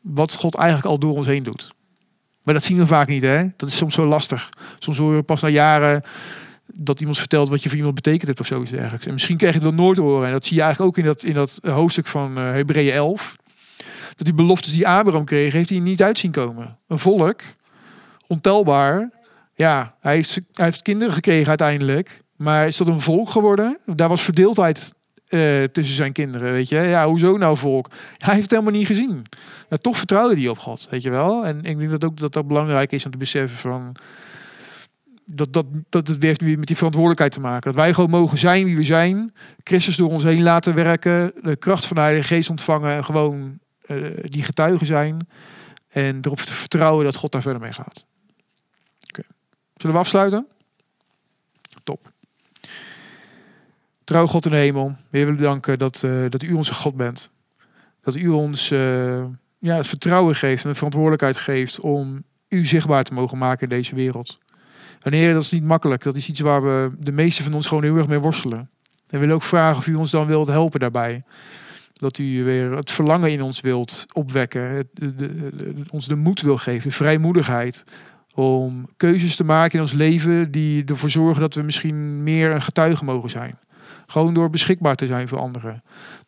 wat God eigenlijk al door ons heen doet. Maar dat zien we vaak niet, hè? Dat is soms zo lastig. Soms horen we pas na jaren dat iemand vertelt wat je voor iemand betekent hebt of zoiets dergelijks. En misschien krijg je het wel nooit horen. En dat zie je eigenlijk ook in dat, in dat hoofdstuk van uh, Hebreeën 11. Dat die beloftes die Abraham kreeg, heeft hij niet uitzien komen. Een volk, ontelbaar. Ja, hij heeft, hij heeft kinderen gekregen uiteindelijk. Maar is dat een volk geworden? Daar was verdeeldheid uh, tussen zijn kinderen, weet je. Ja, hoezo nou volk? Hij heeft het helemaal niet gezien. Ja, toch vertrouwde hij op God, weet je wel. En ik denk dat ook dat dat belangrijk is om te beseffen van... Dat, dat, dat het weer met die verantwoordelijkheid te maken. Dat wij gewoon mogen zijn wie we zijn. Christus door ons heen laten werken. De kracht van de Heilige Geest ontvangen. En gewoon die getuigen zijn. En erop te vertrouwen dat God daar verder mee gaat. Okay. Zullen we afsluiten? Top. Trouw God in de hemel. We willen danken dat, uh, dat u onze God bent. Dat u ons uh, ja, het vertrouwen geeft en de verantwoordelijkheid geeft om u zichtbaar te mogen maken in deze wereld. En Heer, dat is niet makkelijk. Dat is iets waar we de meeste van ons gewoon heel erg mee worstelen. En we willen ook vragen of u ons dan wilt helpen daarbij. Dat u weer het verlangen in ons wilt opwekken. De, de, ons de moed wil geven, de vrijmoedigheid. Om keuzes te maken in ons leven die ervoor zorgen dat we misschien meer een getuige mogen zijn. Gewoon door beschikbaar te zijn voor anderen.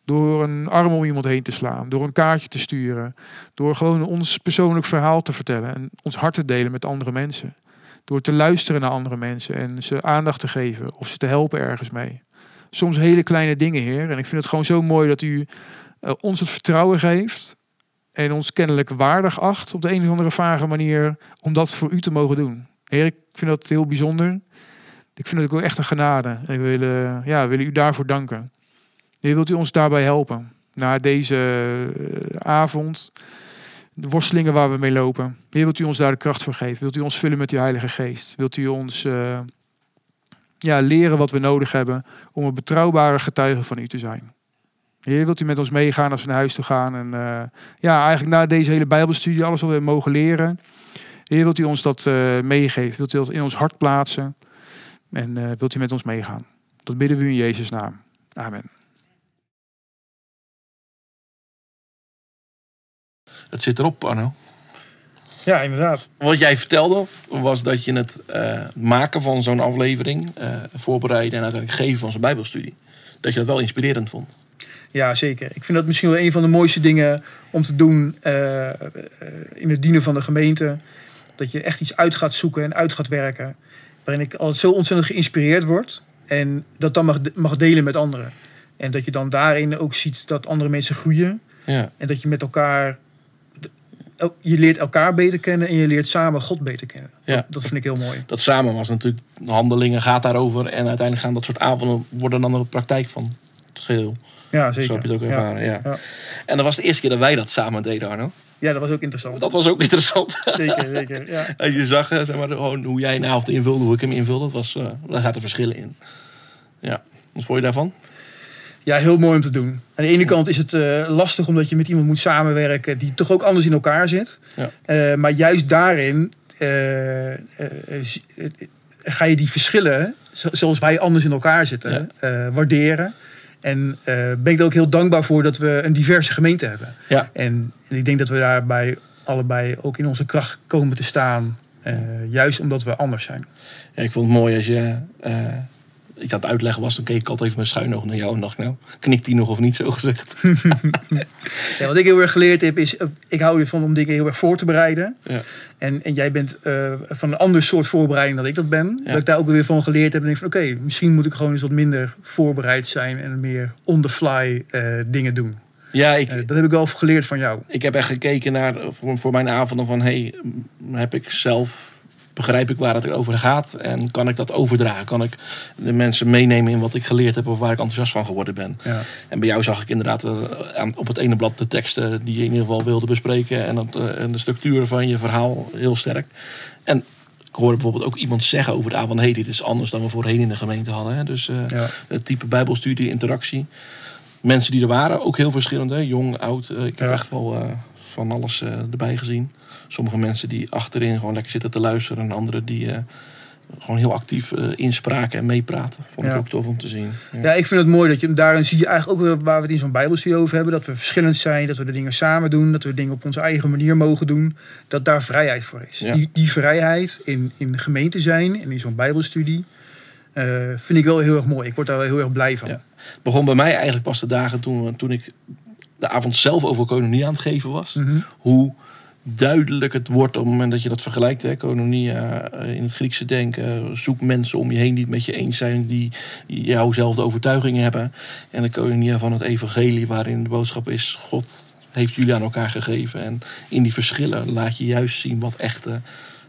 Door een arm om iemand heen te slaan. Door een kaartje te sturen. Door gewoon ons persoonlijk verhaal te vertellen. En ons hart te delen met andere mensen. Door te luisteren naar andere mensen. En ze aandacht te geven. Of ze te helpen ergens mee. Soms hele kleine dingen, Heer. En ik vind het gewoon zo mooi dat u uh, ons het vertrouwen geeft. En ons kennelijk waardig acht op de een of andere vage manier. Om dat voor u te mogen doen. Heer, ik vind dat heel bijzonder. Ik vind het ook echt een genade. En we willen, ja, willen u daarvoor danken. Heer, wilt u ons daarbij helpen? Na deze avond, de worstelingen waar we mee lopen. Heer, wilt u ons daar de kracht voor geven? Wilt u ons vullen met uw Heilige Geest? Wilt u ons uh, ja, leren wat we nodig hebben om een betrouwbare getuige van u te zijn? Heer, wilt u met ons meegaan als we naar huis toe gaan? En uh, ja, eigenlijk na deze hele Bijbelstudie, alles wat we mogen leren. Heer, wilt u ons dat uh, meegeven? Wilt u dat in ons hart plaatsen? En uh, wilt u met ons meegaan? Dat bidden we in Jezus' naam. Amen. Het zit erop, Arno. Ja, inderdaad. Wat jij vertelde was dat je het uh, maken van zo'n aflevering, uh, voorbereiden en uiteindelijk geven van zo'n Bijbelstudie, dat je dat wel inspirerend vond. Ja, zeker. Ik vind dat misschien wel een van de mooiste dingen om te doen uh, in het dienen van de gemeente. Dat je echt iets uit gaat zoeken en uit gaat werken. Waarin ik altijd zo ontzettend geïnspireerd word. En dat dan mag, mag delen met anderen. En dat je dan daarin ook ziet dat andere mensen groeien. Ja. En dat je met elkaar. Je leert elkaar beter kennen en je leert samen God beter kennen. Ja. Dat, vind ik heel mooi. Dat samen was natuurlijk. Handelingen gaat daarover. En uiteindelijk gaan dat soort avonden worden dan de praktijk van het geheel. Ja, zeker. Zo heb je het ook ervaren. Ja. Ja. En dat was de eerste keer dat wij dat samen deden, Arno. Ja, dat was ook interessant. Dat was ook interessant. Zeker, zeker. Ja. Als je zag zeg maar, gewoon hoe jij een avond invulde, hoe ik hem invulde, dat was, uh, daar zaten verschillen in. Ja, wat vond je daarvan? Ja, heel mooi om te doen. Aan de ene kant is het uh, lastig omdat je met iemand moet samenwerken die toch ook anders in elkaar zit. Ja. Uh, maar juist daarin ga je die verschillen, zoals wij anders in elkaar zitten, Ja. waarderen. En ben ik er ook heel dankbaar voor dat we een diverse gemeente hebben. Ja. En, en ik denk dat we daarbij allebei ook in onze kracht komen te staan. Uh, juist omdat we anders zijn. Ja, ik vond het mooi als je uh, iets aan het uitleggen was. Dan keek ik altijd even mijn schuin oog naar jou en dacht nou, knikt hij nog of niet zo gezegd. ja, wat ik heel erg geleerd heb is, ik hou ervan om dingen heel erg voor te bereiden. Ja. En, en jij bent uh, van een ander soort voorbereiding dan ik dat ben. Ja. Dat ik daar ook weer van geleerd heb. En denk van oké, okay, misschien moet ik gewoon eens wat minder voorbereid zijn. En meer on the fly uh, dingen doen. Ja, ik, uh, dat heb ik wel geleerd van jou. Ik heb echt gekeken naar voor, voor mijn avonden van hey, heb ik zelf begrijp ik waar het over gaat en kan ik dat overdragen? Kan ik de mensen meenemen in wat ik geleerd heb of waar ik enthousiast van geworden ben? Ja. En bij jou zag ik inderdaad eh, aan- op het ene blad de teksten die je in ieder geval wilde bespreken en, dat, eh, en de structuur van je verhaal heel sterk. En ik hoorde bijvoorbeeld ook iemand zeggen over de avond: hey, dit is anders dan we voorheen in de gemeente hadden. Hè? Dus eh, Ja. het type Bijbelstudie, interactie. Mensen die er waren, ook heel verschillend. Hè? Jong, oud. Ik heb Ja. echt wel van alles erbij gezien. Sommige mensen die achterin gewoon lekker zitten te luisteren. En anderen die eh, gewoon heel actief eh, inspraken en meepraten. Vond ik Ja. ook tof om te zien. Ja. Ja, ik vind het mooi dat je daarin zie je eigenlijk ook waar we het in zo'n Bijbelstudie over hebben. Dat we verschillend zijn, dat we de dingen samen doen, dat we dingen op onze eigen manier mogen doen. Dat daar vrijheid voor is. Ja. Die, die vrijheid in, in de gemeente zijn en in zo'n Bijbelstudie eh, vind ik wel heel erg mooi. Ik word daar wel heel erg blij van. Het begon bij mij eigenlijk pas de dagen toen, toen ik de avond zelf over kononie aan het geven was. Mhm. Hoe duidelijk het wordt op het moment dat je dat vergelijkt. Hè? Kononia eh, in het Griekse denken. Zoek mensen om je heen die het met je eens zijn. Die jouwzelfde overtuigingen hebben. En de kononia van het evangelie waarin de boodschap is... God heeft jullie aan elkaar gegeven. En in die verschillen laat je juist zien wat echte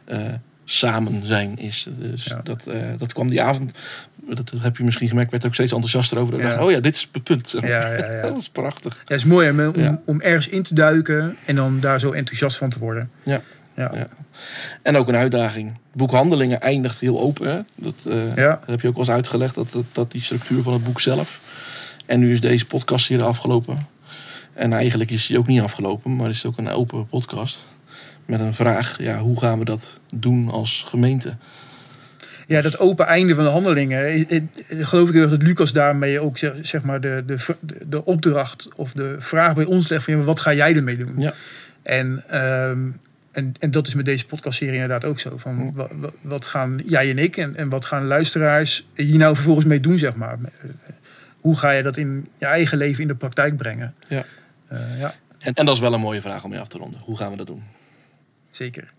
eh, samen zijn is. Dus Ja. dat, eh, dat kwam die avond... Dat heb je misschien gemerkt, werd ook steeds enthousiaster over. Ik Ja. dacht, oh ja, dit is het punt. Ja, ja, ja. dat is prachtig. Ja, het is mooi hè, om, om ergens in te duiken en dan daar zo enthousiast van te worden. Ja. Ja. En ook een uitdaging. Het boek Handelingen eindigt heel open. Hè? Dat, eh, dat heb je ook wel eens uitgelegd, dat, dat, dat die structuur van het boek zelf. En nu is deze podcast hier afgelopen. En eigenlijk is die ook niet afgelopen, maar is het ook een open podcast. Met een vraag, ja, hoe gaan we dat doen als gemeente? Ja, dat open einde van de handelingen. eh, eh, Geloof ik heel erg dat Lucas daarmee ook zeg, zeg maar de, de, de, opdracht of de vraag bij ons legt van wat ga jij ermee doen? Ja. En, ehm, en, en dat is met deze podcastserie inderdaad ook zo. Van, wa- wa- wat gaan jij en ik en, en wat gaan luisteraars hier nou vervolgens mee doen, zeg maar? Hoe ga je dat in je eigen leven in de praktijk brengen? Ja. Eh, ja, En, en dat is wel een mooie vraag om je af te ronden. Hoe gaan we dat doen? Zeker.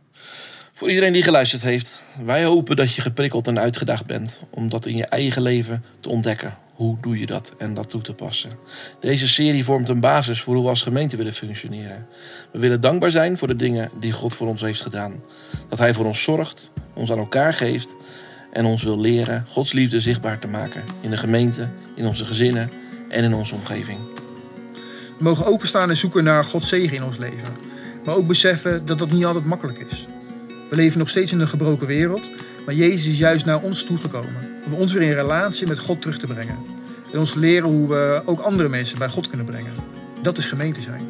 Voor iedereen die geluisterd heeft, wij hopen dat je geprikkeld en uitgedaagd bent om dat in je eigen leven te ontdekken. Hoe doe je dat en dat toe te passen? Deze serie vormt een basis voor hoe we als gemeente willen functioneren. We willen dankbaar zijn voor de dingen die God voor ons heeft gedaan. Dat Hij voor ons zorgt, ons aan elkaar geeft en ons wil leren Gods liefde zichtbaar te maken in de gemeente, in onze gezinnen en in onze omgeving. We mogen openstaan en zoeken naar Gods zegen in ons leven. Maar ook beseffen dat dat niet altijd makkelijk is. We leven nog steeds in een gebroken wereld, maar Jezus is juist naar ons toegekomen. Om ons weer in relatie met God terug te brengen. En ons leren hoe we ook andere mensen bij God kunnen brengen. Dat is gemeente zijn.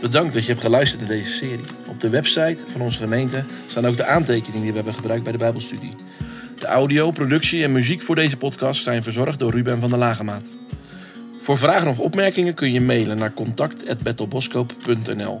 Bedankt dat je hebt geluisterd naar deze serie. Op de website van onze gemeente staan ook de aantekeningen die we hebben gebruikt bij de Bijbelstudie. De audio, productie en muziek voor deze podcast zijn verzorgd door Ruben van der Lagemaat. Voor vragen of opmerkingen kun je mailen naar contact.bettelboskoop.nl.